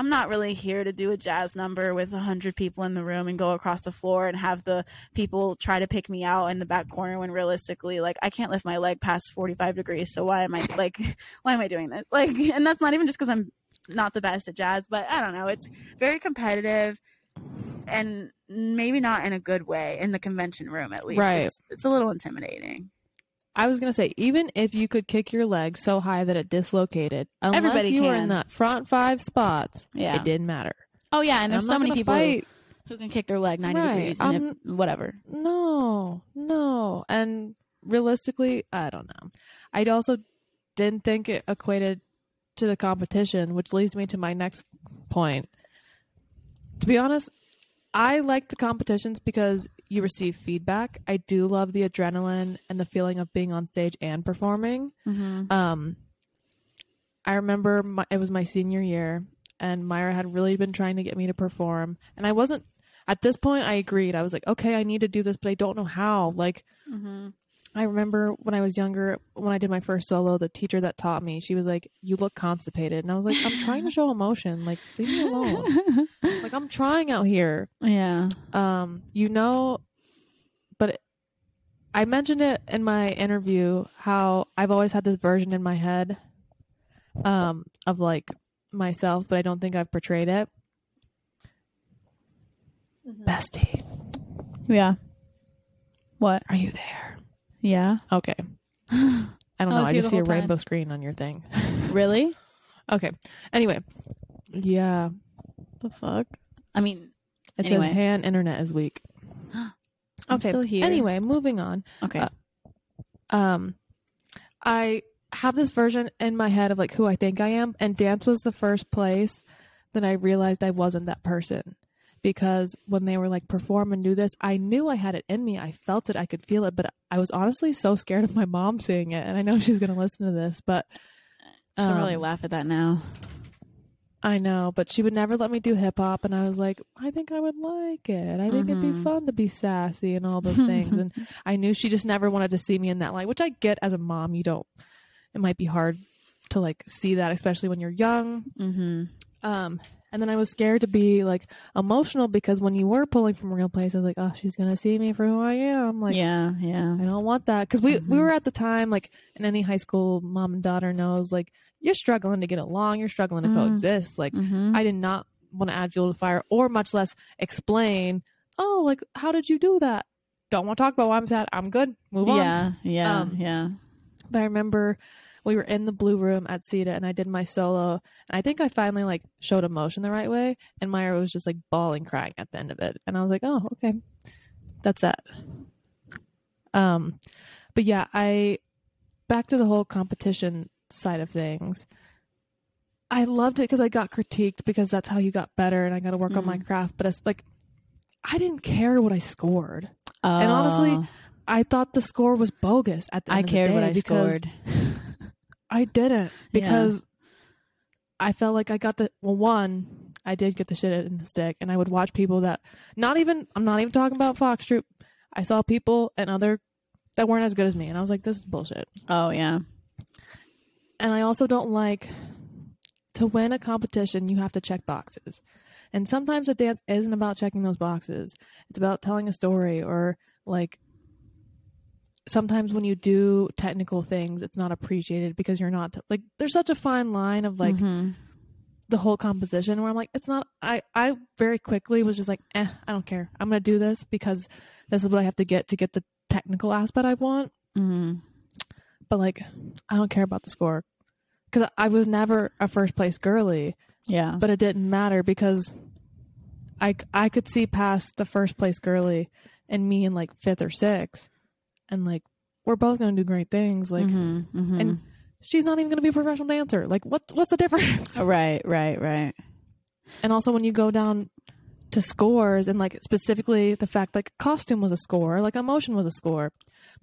I'm not really here to do a jazz number with a hundred people in the room and go across the floor and have the people try to pick me out in the back corner when realistically like I can't lift my leg past 45 degrees so why am I like why am I doing this? Like and that's not even just because I'm not the best at jazz but I don't know. It's very competitive and maybe not in a good way in the convention room at least. Right. it's, it's a little intimidating I was gonna say, even if you could kick your leg so high that it dislocated, unless Everybody you were in that front five spots, Yeah. it didn't matter. Oh yeah, and there's I'm so not many gonna people fight. who can kick their leg 90 Right, degrees and it, whatever. No, no. And realistically, I don't know. I also didn't think it equated to the competition, which leads me to my next point. To be honest, I like the competitions because you receive feedback. I do love the adrenaline and the feeling of being on stage and performing. Mm-hmm. Um, I remember my, it was my senior year, and Myra had really been trying to get me to perform, and I wasn't. At this point, I agreed. I was like, okay, I need to do this, but I don't know how. Like, Mm-hmm. I remember when I was younger, when I did my first solo, the teacher that taught me, she was like, "You look constipated," and I was like, "I'm trying to show emotion. Like, leave me alone. like, I'm trying out here." yeah. um you know but it- i mentioned it in my interview how i've always had this version in my head um of like myself but i don't think i've portrayed it bestie Yeah. What? are you there Yeah. okay i don't I know i just see a time. rainbow screen on your thing Really? okay anyway yeah The fuck? I mean, it Anyway. says hand internet is weak I'm okay still here. anyway moving on Okay. uh, um i have this version in my head of like who i think i am and dance was the first place that i realized i wasn't that person because when they were like perform and do this i knew i had it in me i felt it i could feel it but i was honestly so scared of my mom seeing it and i know she's going to listen to this but She'll really um, laugh at that now. I know, but she would never let me do hip hop, and I was like, I think I would like it. I think it'd be Mhm. fun to be sassy and all those things. and I knew she just never wanted to see me in that light, which I get as a mom. You don't. It might be hard to like see that, especially when you're young. Mm-hmm. Um, and then I was scared to be like emotional because when you were pulling from a real place, I was like, oh, she's gonna see me for who I am. Like, yeah. Yeah. I don't want that because we we Mhm. were at the time like in any high school mom and daughter knows like you're struggling to get along, you're struggling to Mm. coexist. Like Mm-hmm. I did not want to add fuel to fire or much less explain, oh, like, how did you do that? Don't want to talk about why I'm sad. I'm good. Move on. yeah. Yeah. Um, yeah. But I remember we were in the blue room at SEDA and I did my solo. And I think I finally like showed emotion the right way. And Myra was just like bawling, crying at the end of it. And I was like, oh, okay. That's that. Um, but yeah, I back to the whole competition side of things. I loved it because I got critiqued because that's how you got better and I got to work on my Mhm. craft. But it's like, I didn't care what I scored. And honestly, Oh, I thought the score was bogus at the end I of the cared what I scored. I didn't because I felt like I got the well one I did get the shit in the stick and I would watch people that not even I'm not even talking about Fox Troop. I saw people and other that weren't as good as me and I was like this is bullshit. Oh yeah. And I also don't like to win a competition you have to check boxes. And sometimes a dance isn't about checking those boxes. It's about telling a story or like sometimes when you do technical things it's not appreciated because you're not like there's such a fine line of like Mhm. the whole composition where I'm like, it's not. I I very quickly was just like, eh, I don't care. I'm gonna do this because this is what I have to get to get the technical aspect I want. Mhm. But like, I don't care about the score because I was never a first place girly, yeah. but it didn't matter because I I could see past the first place girly and me in like fifth or sixth, and like we're both gonna do great things. Like Mhm. Mhm. and she's not even gonna be a professional dancer. Like what's what's the difference? right. Right. Right. and also when you go down to scores and like specifically the fact like costume was a score like emotion was a score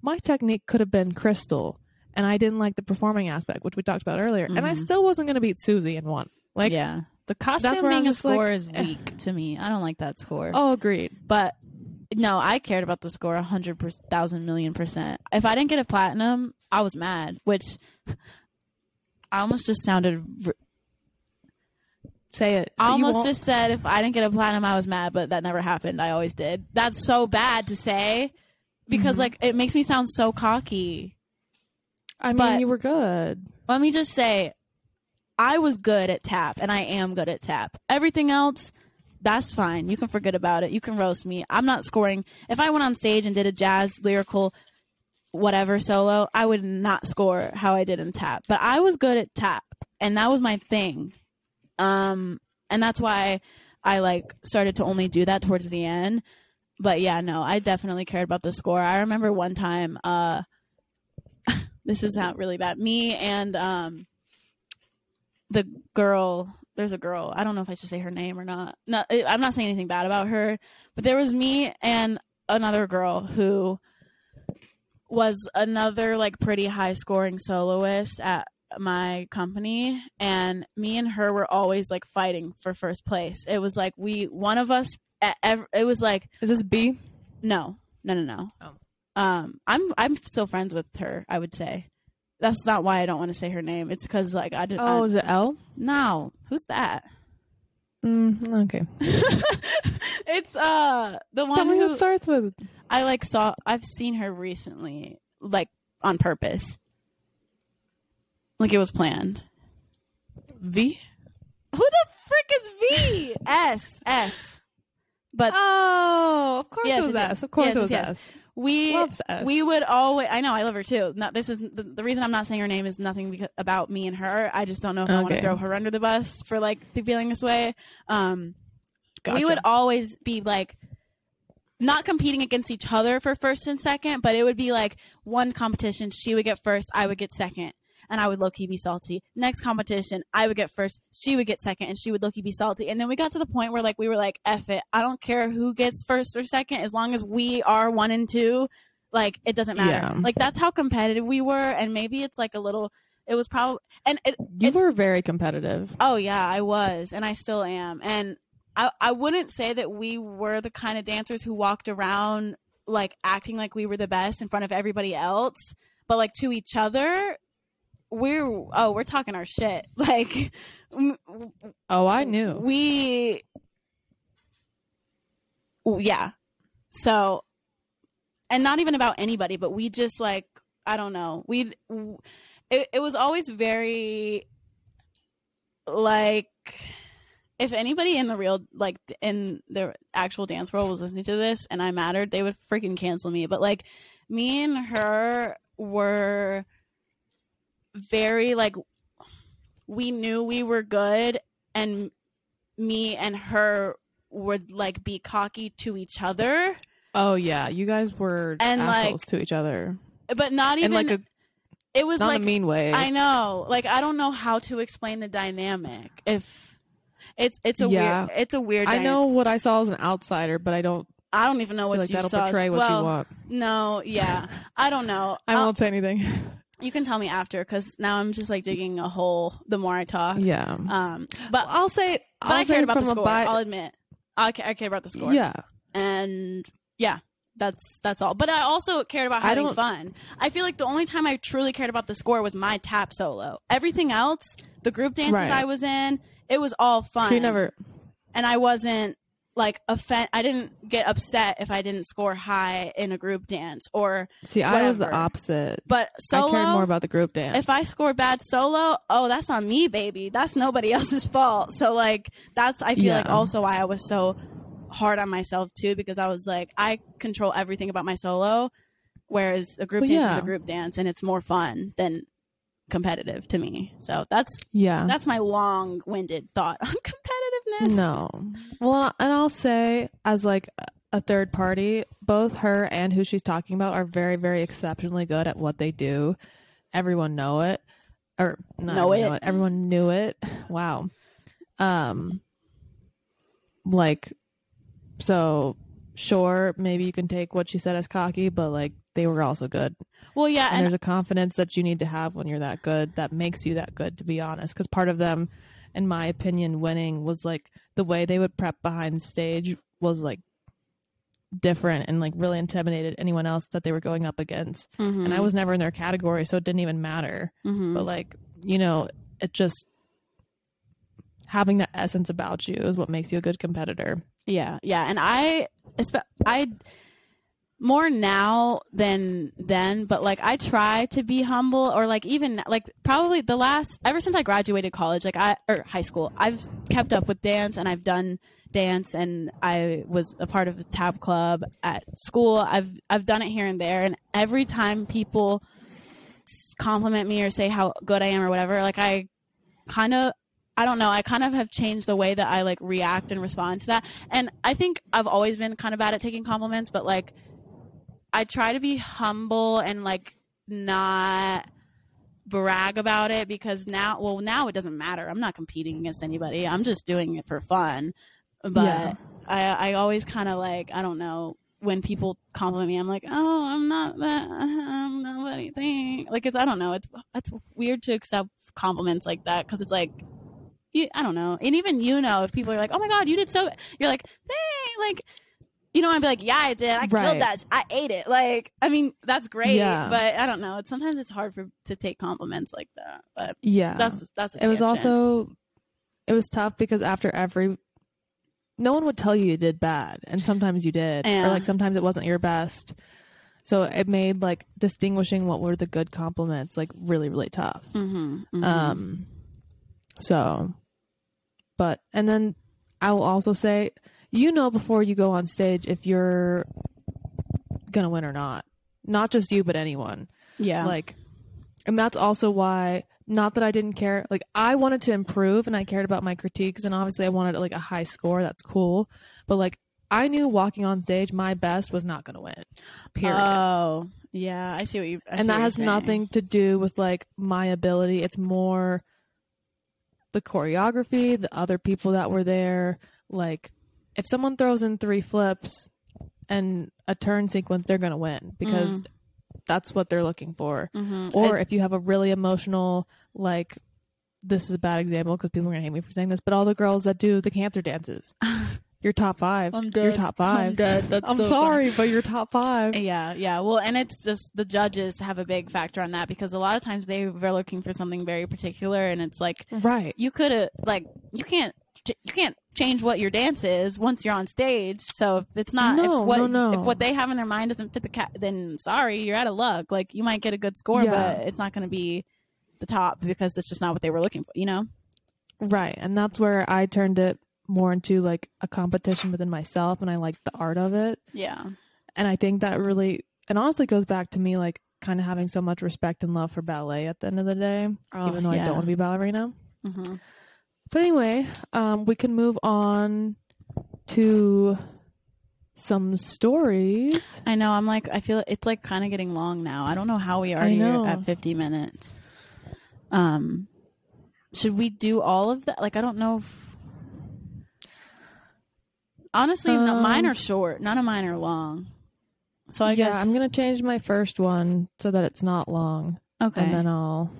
my technique could have been crystal and i didn't like the performing aspect which we talked about earlier and i Mhm. still wasn't going to beat susie in one like yeah. The costume where being a just like, score is eh. weak to me. I don't like that score. oh agreed But no, I cared about the score a hundred thousand million percent. If I didn't get a platinum, I was mad. Which I almost just sounded. say it I So you almost just said if I didn't get a platinum, I was mad, but that never happened. I always did. That's so bad to say because Mhm. like it makes me sound so cocky. i mean but- you were good Let me just say, I was good at tap, and I am good at tap. Everything else, that's fine. You can forget about it. You can roast me. I'm not scoring. If I went on stage and did a jazz lyrical whatever solo, I would not score how I did in tap. But I was good at tap, and that was my thing. Um, and that's why I like started to only do that towards the end. But yeah, no, I definitely cared about the score. I remember one time, uh, this is not really bad. Me and um, the girl. There's a girl. I don't know if I should say her name or not. No, I'm not saying anything bad about her. But there was me and another girl who was another like pretty high scoring soloist at my company and me and her were always like fighting for first place it was like we one of us it was like is this b no no no no oh. um i'm i'm still friends with her i would say that's not why i don't want to say her name. It's because like i didn't oh I, is it l? No. Who's that? Mm, okay. It's uh the one me who starts with. I like saw I've seen her recently, like on purpose. Like it was planned. v? Who the frick is V? S S. But oh of course Yes, it was yes, s. Of course yes, it was s we we would always I know I love her too. Not this is the, the reason I'm not saying her name is nothing because, about me and her. I just don't know if I want to throw her under the bus for like feeling this way. Um Gotcha. we would always be like not competing against each other for first and second, but it would be like one competition, she would get first, I would get second, and I would low key be salty. Next competition, I would get first, she would get second, and she would low key be salty. And then we got to the point where like we were like, F it, I don't care who gets first or second, as long as we are one and two, like it doesn't matter. Yeah. Like that's how competitive we were, and maybe it's like a little. It was probably and it, you were very competitive Oh yeah, I was, and I still am. And I I wouldn't say that we were the kind of dancers who walked around like acting like we were the best in front of everybody else, but like to each other, we're oh we're talking our shit. Like oh i knew we yeah. So and not even about anybody, but we just like I don't know. We it, it was always very like if anybody in the real like in the actual dance world was listening to this and I mattered, they would freaking cancel me. But like me and her were very like we knew we were good and me and her would like be cocky to each other oh yeah you guys were And, like, assholes to each other but not even like a it was not like a mean way I know. Like I don't know how to explain the dynamic. If it's it's a Yeah. weird it's a weird. I know what I saw as an outsider, but I don't I don't even know what like you that'll saw. portray what well, you want. No, yeah, I don't know. I I'll- won't say anything. You can tell me after because now I'm just like digging a hole. The more I talk, yeah, um, but I'll say. but I'll I cared about the score. bi- I'll admit, I, ca- I cared about the score. Yeah, and yeah that's that's all but i also cared about I having don't- fun i feel like the only time i truly cared about the score was my tap solo everything else the group dances Right. i was in it was all fun she never. and i wasn't like offend i didn't get upset if i didn't score high in a group dance or See, I was the opposite. but solo I cared more about the group dance. if I score bad solo, oh, that's on me, baby. That's nobody else's fault. So like that's I feel like also why I was so hard on myself too because I was like I control everything about my solo, whereas a group Well, dance is a group dance and it's more fun than competitive to me. So that's yeah, that's my long-winded thought on competitiveness. no. Well, and I'll say as like a third party, both her and who she's talking about are very, very exceptionally good at what they do. Everyone know it, or not Know everyone it. Everyone knew it. Wow. Um, like, so sure, maybe you can take what she said as cocky, but like they were also good. Well, yeah, and, and there's a confidence that you need to have when you're that good that makes you that good to be honest because part of them in my opinion winning was like the way they would prep behind stage was like different and like really intimidated anyone else that they were going up against. And i was never in their category so it didn't even matter. Mhm. but like you know it just having that essence about you is what makes you a good competitor. Yeah, yeah, and I, I, more now than then, but like I try to be humble or like even like probably the last ever since I graduated college, like I or high school, I've kept up with dance and I've done dance and I was a part of a tap club at school. I've I've done it here and there and every time people compliment me or say how good I am or whatever, like I kind of I don't know. I kind of have changed the way that I like react and respond to that. And I think I've always been kind of bad at taking compliments, but like I try to be humble and like not brag about it because now well now it doesn't matter. I'm not competing against anybody. I'm just doing it for fun. But Yeah. I I always kind of like I don't know when people compliment me I'm like, "Oh, I'm not that I'm not what you think." Like it's I don't know. It's it's weird to accept compliments like that cuz it's like you, I don't know. And even you know if people are like, "Oh my god, you did so," you're like, "Thank," like you know, I'd be like, "Yeah, I did. I Right. killed that. I ate it." Like, I mean, that's great, Yeah. but I don't know. It's sometimes it's hard for to take compliments like that. But Yeah. that's that's. A it was also it was tough because after every no one would tell you you did bad and sometimes you did Yeah. or like sometimes it wasn't your best so it made like distinguishing what were the good compliments like really really tough Mhm, mhm. um so but and then i will also say you know before you go on stage if you're gonna win or not not just you but anyone yeah, like and that's also why not that i didn't care like i wanted to improve and i cared about my critiques and obviously i wanted like a high score that's cool but like i knew walking on stage my best was not going to win period Oh, yeah. I see what you. I and that has saying. nothing to do with like my ability it's more the choreography the other people that were there like if someone throws in three flips and a turn sequence they're going to win because that's what they're looking for Mhm. or I- if you have a really emotional like this is a bad example because people are gonna hate me for saying this but all the girls that do the cancer dances you're top five I'm you're top five I'm dead. That's I'm so funny. sorry but you're top five Yeah, yeah. Well, and it's just the judges have a big factor on that because a lot of times they they're looking for something very particular, and it's like right you could have like you can't you can't change what your dance is once you're on stage. So if it's not No, if what no, no. if what they have in their mind doesn't fit the cat, then sorry, you're out of luck. Like you might get a good score, Yeah. but it's not going to be the top because it's just not what they were looking for. You know? right and that's where i turned it more into like a competition within myself and i like the art of it Yeah. and i think that really and honestly goes back to me like kind of having so much respect and love for ballet at the end of the day Oh, even though i don't want to be ballerina hmm But anyway, um, we can move on to some stories. I know. I'm like, I feel it's like kind of getting long now. I don't know how we are here at 50 minutes. Um, should we do all of that? Like, I don't know. If... Honestly, no, Um, mine are short. None of mine are long. So I yeah, guess I'm gonna change my first one so that it's not long, Okay. and then I'll.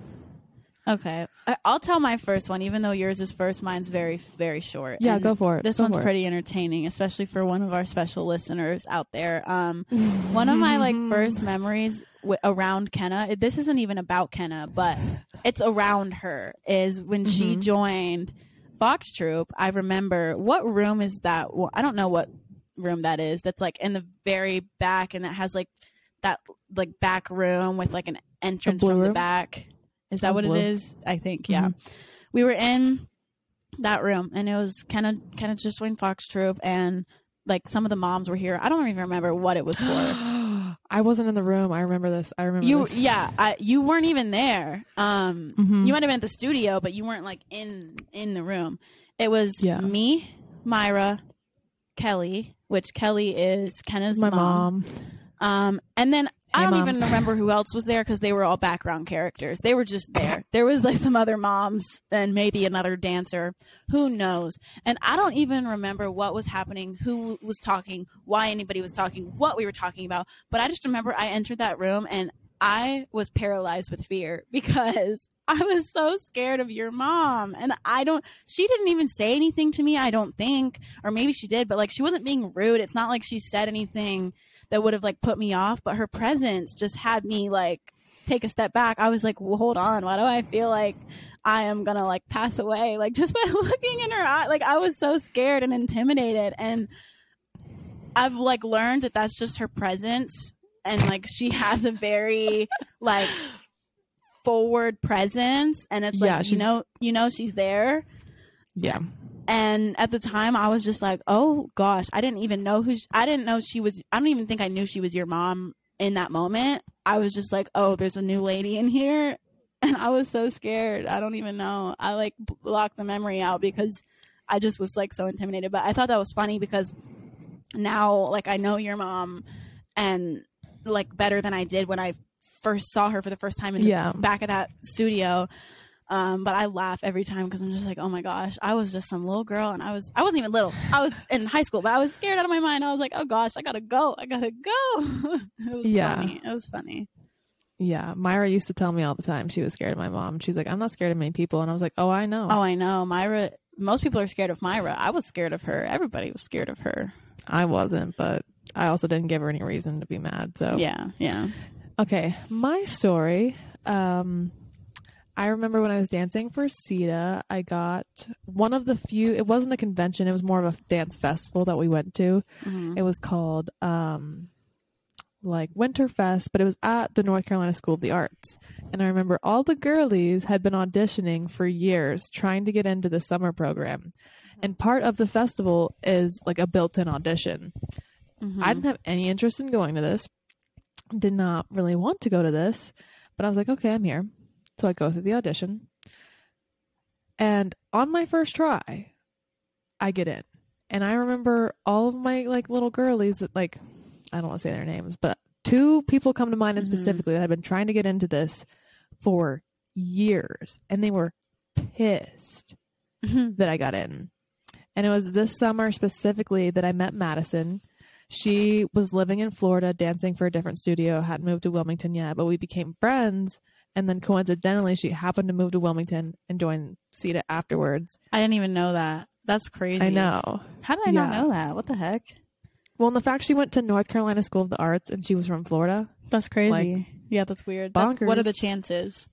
Okay. I'll tell my first one, even though yours is first. Mine's very, very short. Yeah, And go for it. This Go one's for it. pretty entertaining, especially for one of our special listeners out there. Um, one of my like first memories w- around Kenna, this isn't even about Kenna, but it's around her. Is when she Mhm. joined Fox Troop. I remember what room is that? Well, I don't know what room that is. That's like in the very back, and it has like that like back room with like an entrance from the back. Is that what blue. it is? I think yeah. Mhm. We were in that room, and it was kind of kind of just joined Fox Troop, and like some of the moms were here. I don't even remember what it was for. I wasn't in the room. I remember this. I remember you this. yeah I, you weren't even there um Mhm. you might have been at the studio but you weren't like in in the room it was Yeah. me myra kelly which kelly is kenna's my mom, mom. um and then i don't Mom. even remember who else was there because they were all background characters they were just there there was like some other moms and maybe another dancer who knows and i don't even remember what was happening who was talking why anybody was talking what we were talking about but i just remember i entered that room and i was paralyzed with fear because I was so scared of your mom. And I don't, she didn't even say anything to me, I don't think. Or maybe she did, but like she wasn't being rude. It's not like she said anything that would have like put me off, but her presence just had me like take a step back. I was like, well, hold on. Why do I feel like I am gonna like pass away? Like just by looking in her eye, like I was so scared and intimidated. And I've like learned that that's just her presence, and like she has a very like forward presence, and it's Yeah, like you know, you know, she's there. Yeah. And at the time, I was just like, "Oh gosh, I didn't even know who. She, I didn't know she was. I don't even think I knew she was your mom in that moment. I was just like, "Oh, there's a new lady in here," and I was so scared. I don't even know. I like blocked the memory out because I just was like so intimidated. But I thought that was funny because now, like, I know your mom, and like better than I did when I first saw her for the first time in the Yeah. back of that studio. Um, but I laugh every time because I'm just like, oh my gosh, I was just some little girl, and I was I wasn't even little. I was in high school, but I was scared out of my mind. I was like, oh gosh, I gotta go, I gotta go. it was Yeah. funny. It was funny. Yeah. Myra used to tell me all the time she was scared of my mom. She's like, I'm not scared of many people. And I was like, oh, I know. Oh, I know, Myra. Most people are scared of Myra. I was scared of her. Everybody was scared of her. I wasn't, but I also didn't give her any reason to be mad. So, Yeah, yeah. okay. My story. Um, I remember when I was dancing for SEDA, I got one of the few, it wasn't a convention, it was more of a dance festival that we went to. Mhm. It was called um like Winterfest, but it was at the North Carolina School of the Arts. And I remember all the girlies had been auditioning for years trying to get into the summer program. And part of the festival is like a built-in audition. Mhm. I didn't have any interest in going to this. Did not really want to go to this, but I was like, okay, I'm here. So I go through the audition. And on my first try, I get in. And I remember all of my like little girlies that like I don't want to say their names, but two people come to mind and Mhm. specifically that had been trying to get into this for years and they were pissed that I got in. And it was this summer specifically that I met Madison. She was living in Florida, dancing for a different studio, hadn't moved to Wilmington yet, but we became friends. And then coincidentally, she happened to move to Wilmington and join SEDA afterwards. I didn't even know that. That's crazy. I know. How did I not know that? What the heck? Well, and the fact she went to North Carolina School of the Arts and she was from Florida. That's crazy. yeah, that's weird. That's, what are the chances?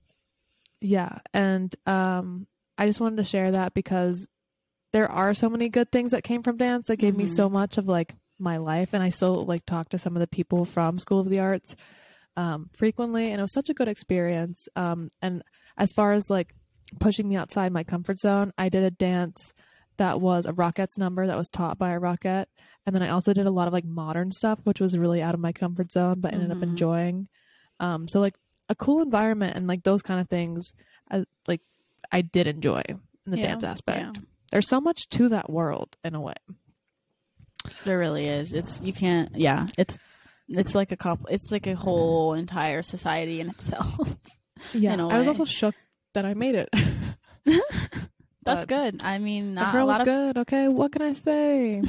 Yeah. And um, I just wanted to share that because there are so many good things that came from dance that gave me Mhm. so much of like my life. And I still like talk to some of the people from School of the Arts um, frequently. And it was such a good experience. Um, and as far as like pushing me outside my comfort zone, I did a dance that was a Rockettes number that was taught by a Rockette. And then I also did a lot of like modern stuff, which was really out of my comfort zone, but ended up Mhm. enjoying. Um, so like a cool environment and like those kind of things, I, like I did enjoy in the Yeah, dance aspect. yeah. There's so much to that world in a way. There really is. It's you can't. Yeah, it's it's like a comp. It's like a whole entire society in itself. Yeah, In I was also shook that I made it. That's good. I mean, not girl a was lot of good. Okay, what can I say?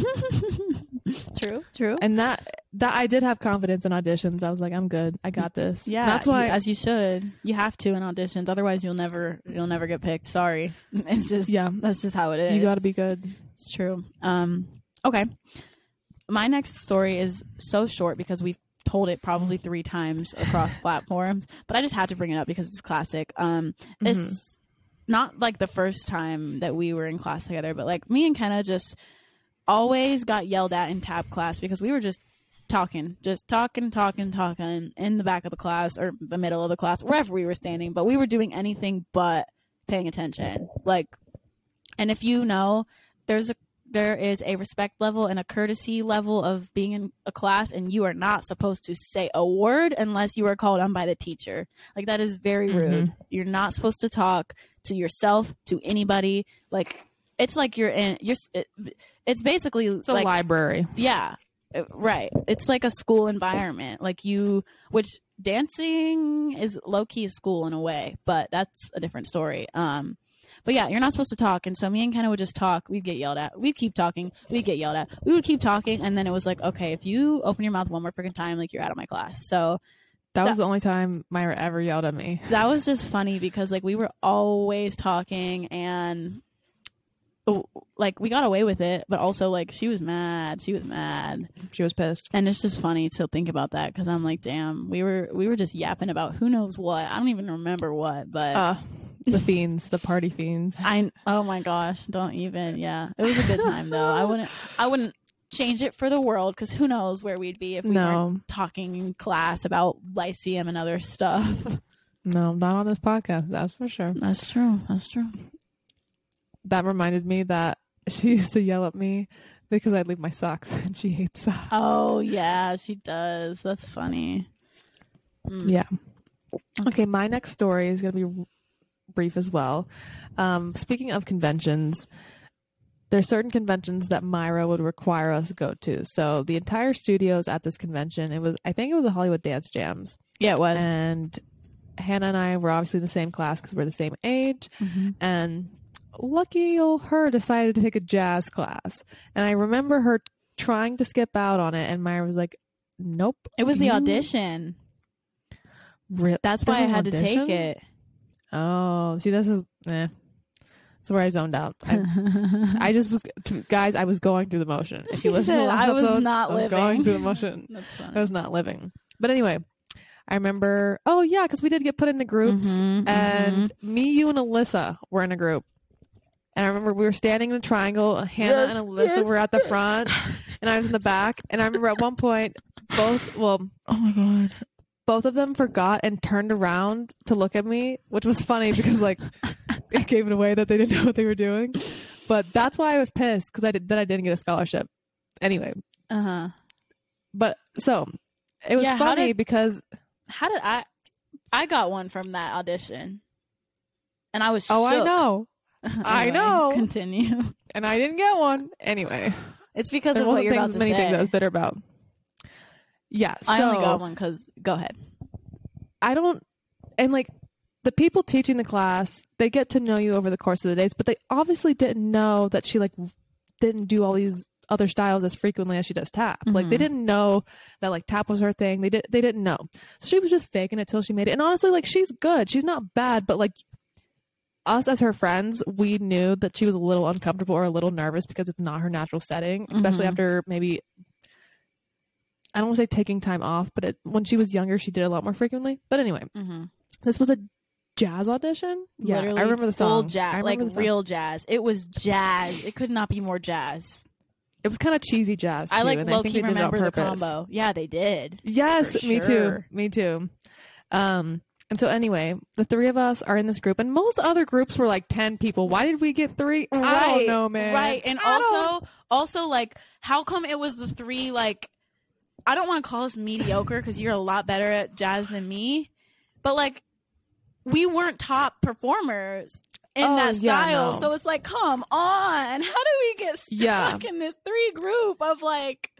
true, true. and that that I did have confidence in auditions. I was like, I'm good. I got this. Yeah, that's why. you- as you should. You have to in auditions, otherwise you'll never you'll never get picked. Sorry, it's just Yeah. That's just how it is. you got to be good. It's true. Um, okay. My next story is so short because we've told it probably three times across platforms, but I just had to bring it up because it's classic. Um, it's Mhm. not like the first time that we were in class together, but like me and Kenna just always got yelled at in tap class because we were just talking, just talking, talking, talking in the back of the class or the middle of the class, wherever we were standing, but we were doing anything but paying attention. Like, and if you know, there's a there is a respect level and a courtesy level of being in a class and you are not supposed to say a word unless you are called on by the teacher. Like that is very rude. You're not supposed to talk to yourself to anybody. Like it's like you're in you're it, it's basically It's a library. yeah uh, right. It's like a school environment. Like you which dancing is low-key school in a way but that's a different story. Um but yeah you're not supposed to talk. And so me and Kenna would just talk. We'd get yelled at. We'd keep talking. We'd get yelled at. We would keep talking. And then it was like okay if you open your mouth one more freaking time like you're out of my class. So That That- was the only time Myra ever yelled at me. that was just funny because like we were always talking and like we got away with it. But also like she was mad. She was mad. She was pissed. and it's just funny to think about that because i'm like damn we were we were just yapping about who knows what. I don't even remember what but Uh, the fiends, the party fiends. i oh my gosh don't even yeah it was a good time though i wouldn't i wouldn't change it for the world because who knows where we'd be if we No. weren't talking in class about Lyceum and other stuff. No, not on this podcast. That's for sure. That's true. That's true. That reminded me that she used to yell at me because I'd leave my socks, and she hates socks. Oh yeah, she does. That's funny. Mm. Yeah. Okay, my next story is going to be brief as well. Um, speaking of conventions, there are certain conventions that Myra would require us to go to. So the entire studio is at this convention. It was, I think, it was the Hollywood Dance Jams, Yeah, it was. and Hannah and I were obviously in the same class because we're the same age. Mhm. And lucky old her decided to take a jazz class, and I remember her trying to skip out on it, and Myra was like, "Nope." It was the audition. Re- That's why I had to take it. Oh, see, this is eh. That's where I zoned out. I, I just was, to, guys. I was going through the motion. If She you listen to the last "I was episode, not I was living." going through the motion. That's I was not living. But anyway, I remember. Oh yeah, because we did get put into groups, Mhm, and me, you, and Alyssa were in a group. And I remember we were standing in a triangle. Hannah Yes, and Alyssa yes, were at the front, and I was in the back. And I remember at one point, both well, oh my god. Both of them forgot and turned around to look at me, which was funny because like it gave it away that they didn't know what they were doing. But that's why I was pissed because I did that I didn't get a scholarship. Anyway, Uh huh. but so it was Yeah, how funny did- because How did I? I got one from that audition, and I was. oh I shook. know I Anyway, know. Continue. and I didn't get one anyway. It's because There of what wasn't you're things, about to many say. things I was bitter about. Yeah, so I only got one because. Go ahead. I don't and like the people teaching the class, they get to know you over the course of the days, but they obviously didn't know that she like didn't do all these other styles as frequently as she does tap. Like they Mhm. didn't know that like tap was her thing. They did they didn't know. So she was just faking it till she made it. And honestly, like she's good. She's not bad, but like us as her friends, we knew that she was a little uncomfortable or a little nervous because it's not her natural setting, especially Mhm. after maybe I don't want to say taking time off, but it, when she was younger, she did a lot more frequently. But anyway, Mm-hmm. this was a jazz audition. Yeah, Literally I remember the song. jazz, like real jazz. It was jazz. It could not be more jazz. It was kind of cheesy jazz. I like low key they did it on remember the combo. Yeah, they did. Yes, me too. Me too. Um, and so anyway, the three of us are in this group, and most other groups were like ten people. Why did we get three? I don't know, man. Right, and I don't- also, also like, how come it was the three? Like, I don't want to call us mediocre because you're a lot better at jazz than me, but like, we weren't top performers in Oh, that yeah, style. no. So it's like, come on, how do we get stuck Yeah. in this three group of like?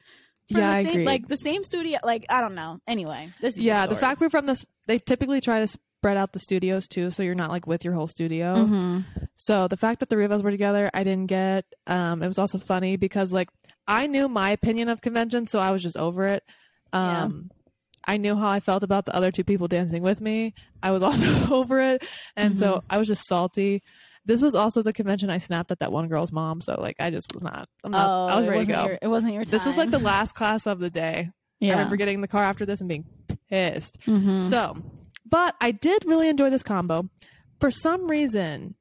from Yeah, I same, agree. Like the same studio, like I don't know. Anyway, this is yeah, the fact we're from this, they typically try to spread out the studios too, so you're not like with your whole studio. Mhm. So the fact that the three of us were together, I didn't get. Um, it was also funny because like I knew my opinion of conventions, so I was just over it. Yeah. Um, I knew how I felt about the other two people dancing with me. I was also over it, and so I was just salty. This was also the convention I snapped at that one girl's mom, so like I just was not. I'm not Oh, I was ready to go. Your, it wasn't your time. this was like the last class of the day. yeah. I remember getting in the car after this and being pissed. Mhm. So, but I did really enjoy this combo. For some reason,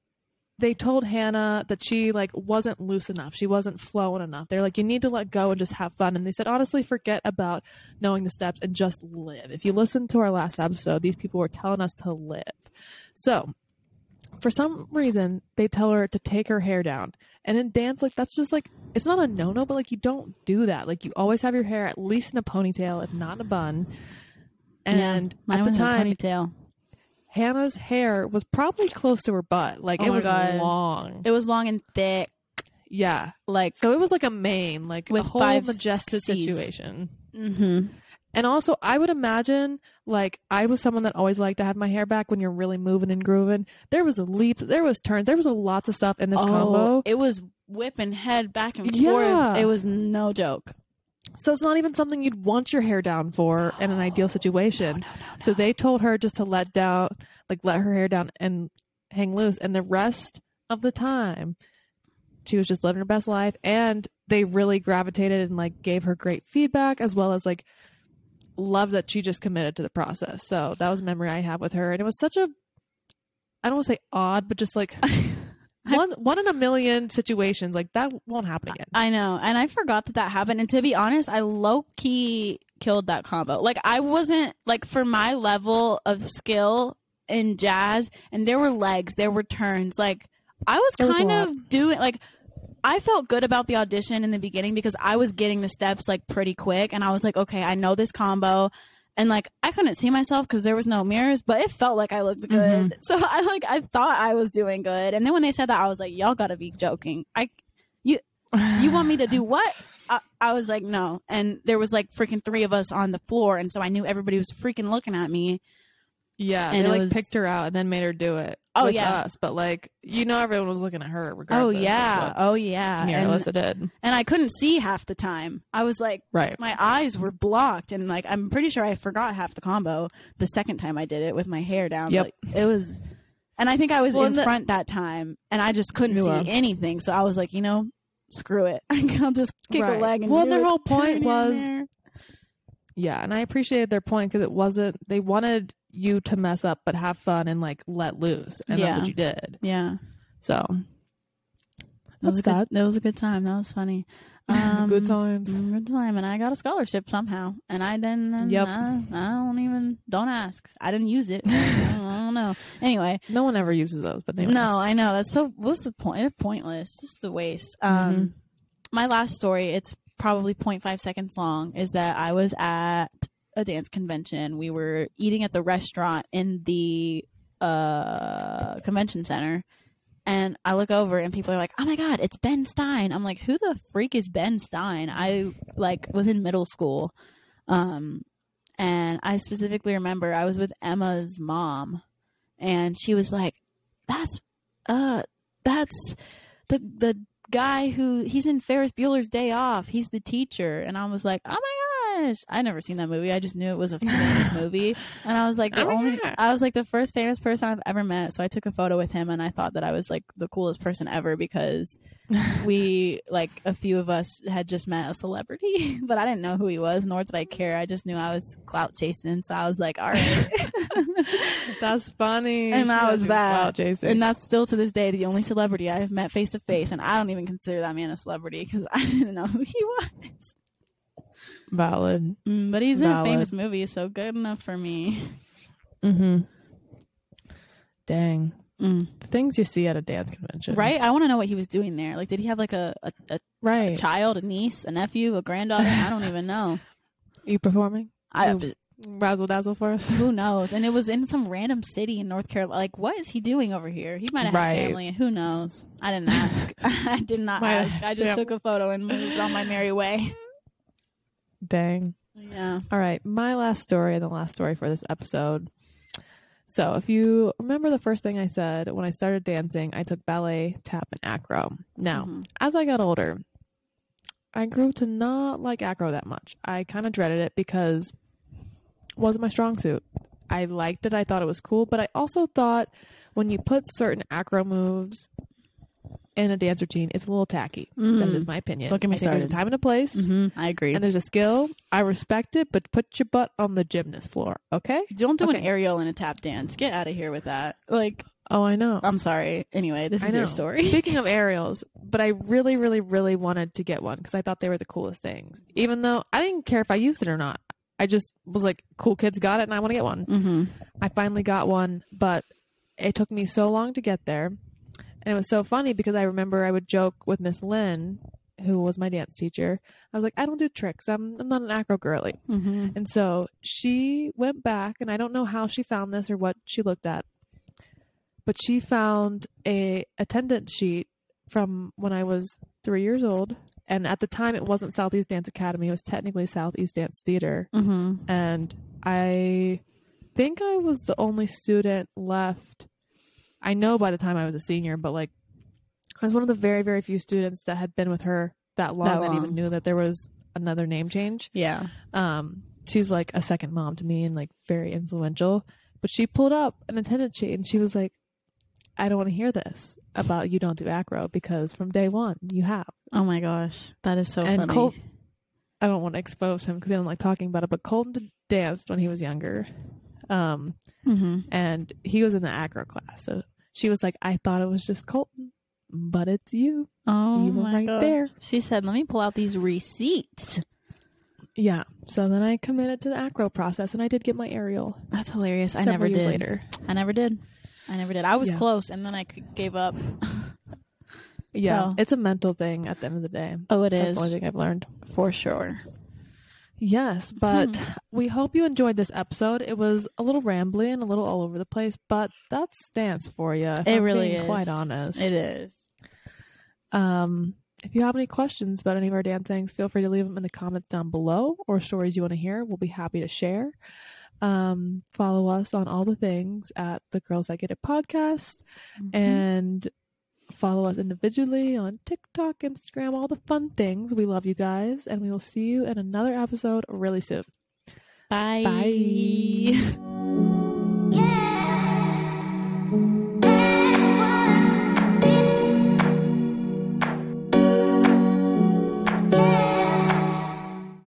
they told Hannah that she like wasn't loose enough. She wasn't flowing enough. They're like, you need to let go and just have fun. And they said, honestly, forget about knowing the steps and just live. If you listen to our last episode, these people were telling us to live. So, for some reason, they tell her to take her hair down. And in dance, like that's just like it's not a no no, but like you don't do that. Like you always have your hair at least in a ponytail, if not in a bun. And Mine at the was in a time, ponytail. Hannah's hair was probably close to her butt. Like Oh it was God. long. It was long and thick, yeah. like So it was like a mane, like With a whole five majestic Cs. situation. hmm And also, I would imagine, like, I was someone that always liked to have my hair back when you're really moving and grooving. There was a leap, there was turns, there was a lots of stuff in this combo. Oh, It was whipping head back and Yeah. forth. It was no joke. So it's not even something you'd want your hair down for in an ideal situation. So they told her just to let down, like, let her hair down and hang loose. And the rest of the time, she was just living her best life. And they really gravitated and, like, gave her great feedback as well as, like, love that she just committed to the process. So that was a memory I have with her. And it was such a, I don't want to say odd, but just like one one in a million situations like that won't happen again. I know, and I forgot that that happened. And to be honest, I low key killed that combo. Like I wasn't like for my level of skill in jazz, and there were legs, there were turns. Like I was There kind of doing like. I felt good about the audition in the beginning because I was getting the steps like pretty quick and I was like, okay, I know this combo. And like I couldn't see myself because there was no mirrors, but it felt like I looked good. Mm-hmm. So I like I thought I was doing good. And then when they said that, I was like, y'all gotta be joking. I you you want me to do what? I, I was like, no. And there was like freaking three of us on the floor, and so I knew everybody was freaking looking at me. Yeah, And they like was- picked her out and then made her do it. Oh, with yeah. us, but like you know, everyone was looking at her Oh yeah, oh yeah. And, Alyssa did. and I couldn't see half the time. I was like, Right. my eyes were blocked, and like I'm pretty sure I forgot half the combo the second time I did it with my hair down. Yep. Like, it was, and I think I was Well, in the- front that time, and I just couldn't see were. anything. So I was like, you know, screw it. I'll just kick Right. a leg and Well, their whole point was- Yeah, and I appreciated their point because it wasn't. They wanted you to mess up, but have fun and like let loose, and that's Yeah. what you did. yeah. So That was, That's a good, that. that was a good time. That was funny. Um, good times. mm, Good time, and I got a scholarship somehow, and I didn't. Yep. I, I don't even. Don't ask. I didn't use it. I don't, I don't know. Anyway, No one ever uses those, but anyway. no, I know that's so. What's the point? It's pointless. It's just a waste. Um, Mm-hmm. my last story. It's probably 0.5 seconds long. Is that I was at a dance convention. We were eating at the restaurant in the uh convention center and I look over and people are like, "Oh my god, it's Ben Stein." I'm like, "Who the freak is Ben Stein?" I like was in middle school. Um and I specifically remember I was with Emma's mom and she was like, "That's uh that's the the guy who he's in Ferris Bueller's Day Off. He's the teacher." And I was like, "Oh my gosh, I never seen that movie. I just knew it was a famous movie." And I was like, the Oh only God. I was like the first famous person I've ever met. So I took a photo with him and I thought that I was like the coolest person ever because we like a few of us had just met a celebrity, but I didn't know who he was, nor did I care. I just knew I was clout chasing, so I was like, all right. That's funny. And She that was do that. clout chasing. and that's still to this day the only celebrity I've met face to face, and I don't even consider that man a celebrity because I didn't know who he was. Valid. Mm, but he's in a famous movie, so good enough for me. Mm-hmm. Dang. Mm. The things you see at a dance convention. Right? I want to know what he was doing there. Like, did he have like a, a, a Right. child, a niece, a nephew, a granddaughter? I don't even know. You performing? I Ooh. Razzle dazzle for us. who knows? And it was in some random city in North Carolina. Like, what is he doing over here? He might have Right. had family. Who knows? I didn't ask. I did not My- ask. I just yeah. took a photo and moved on my merry way. Dang. Yeah. All right, my last story and the last story for this episode. So, if you remember the first thing I said when I started dancing, I took ballet, tap, and acro. Now, Mhm. as I got older, I grew to not like acro that much. I kind of dreaded it because it wasn't my strong suit. I liked it, I thought it was cool, but I also thought when you put certain acro moves in a dance routine, it's a little tacky. That Mm. is my opinion. Don't get me I think There's a time and a place Mhm. I agree. and there's a skill. I respect it, but put your butt on the gymnast floor, okay? Don't do an aerial in a tap dance. Get out of here with that. Like, Oh, I know. I'm sorry. Anyway, this I is know. your story. Speaking of aerials, but I really, really, really wanted to get one because I thought they were the coolest things. Even though I didn't care if I used it or not, I just was like, "Cool kids got it, and I want to get one." mm-hmm. I finally got one, but it took me so long to get there, and it was so funny because I remember I would joke with Miss Lynn, who was my dance teacher. I was like, "I don't do tricks. I'm I'm not an acro girly." Mm-hmm. And so she went back, and I don't know how she found this or what she looked at, but she found a attendance sheet from when I was three years old. And at the time, it wasn't Southeast Dance Academy; it was technically Southeast Dance Theater. Mm-hmm. And I think I was the only student left. I know by the time I was a senior, but like I was one of the very, very few students that had been with her that long That that, long. even knew that there was another name change Yeah. um she's like a second mom to me and like very influential but she pulled up an attendance sheet and she was like i don't want to hear this about you don't do acro because from day one you have Oh my gosh, that is so And funny. Colt- i don't want to expose him because i don't like talking about it but colton danced when he was younger um mm-hmm. and he was in the acro class so she was like i thought it was just colton but it's you. Oh You were right gosh. there. She said, "Let me pull out these receipts." Yeah. So then I committed to the acro process, and I did get my aerial. That's hilarious. I never did. later. I never did. I never did. I was Yeah. close, and then I gave up. Yeah, So- it's a mental thing at the end of the day. Oh, it That's is the only thing I've learned. for sure. Yes, but Hmm. we hope you enjoyed this episode. It was a little rambly and a little all over the place, but that's dance for you. It I'm really is. Quite honest. It is. Um, if you have any questions about any of our dancings, feel free to leave them in the comments down below or stories you want to hear. We'll be happy to share. Um, follow us on all the things at the Girls That Get It podcast Mm-hmm. and Follow us individually on TikTok, Instagram, all the fun things. We love you guys, and we will see you in another episode really soon. Bye. Bye. Yeah.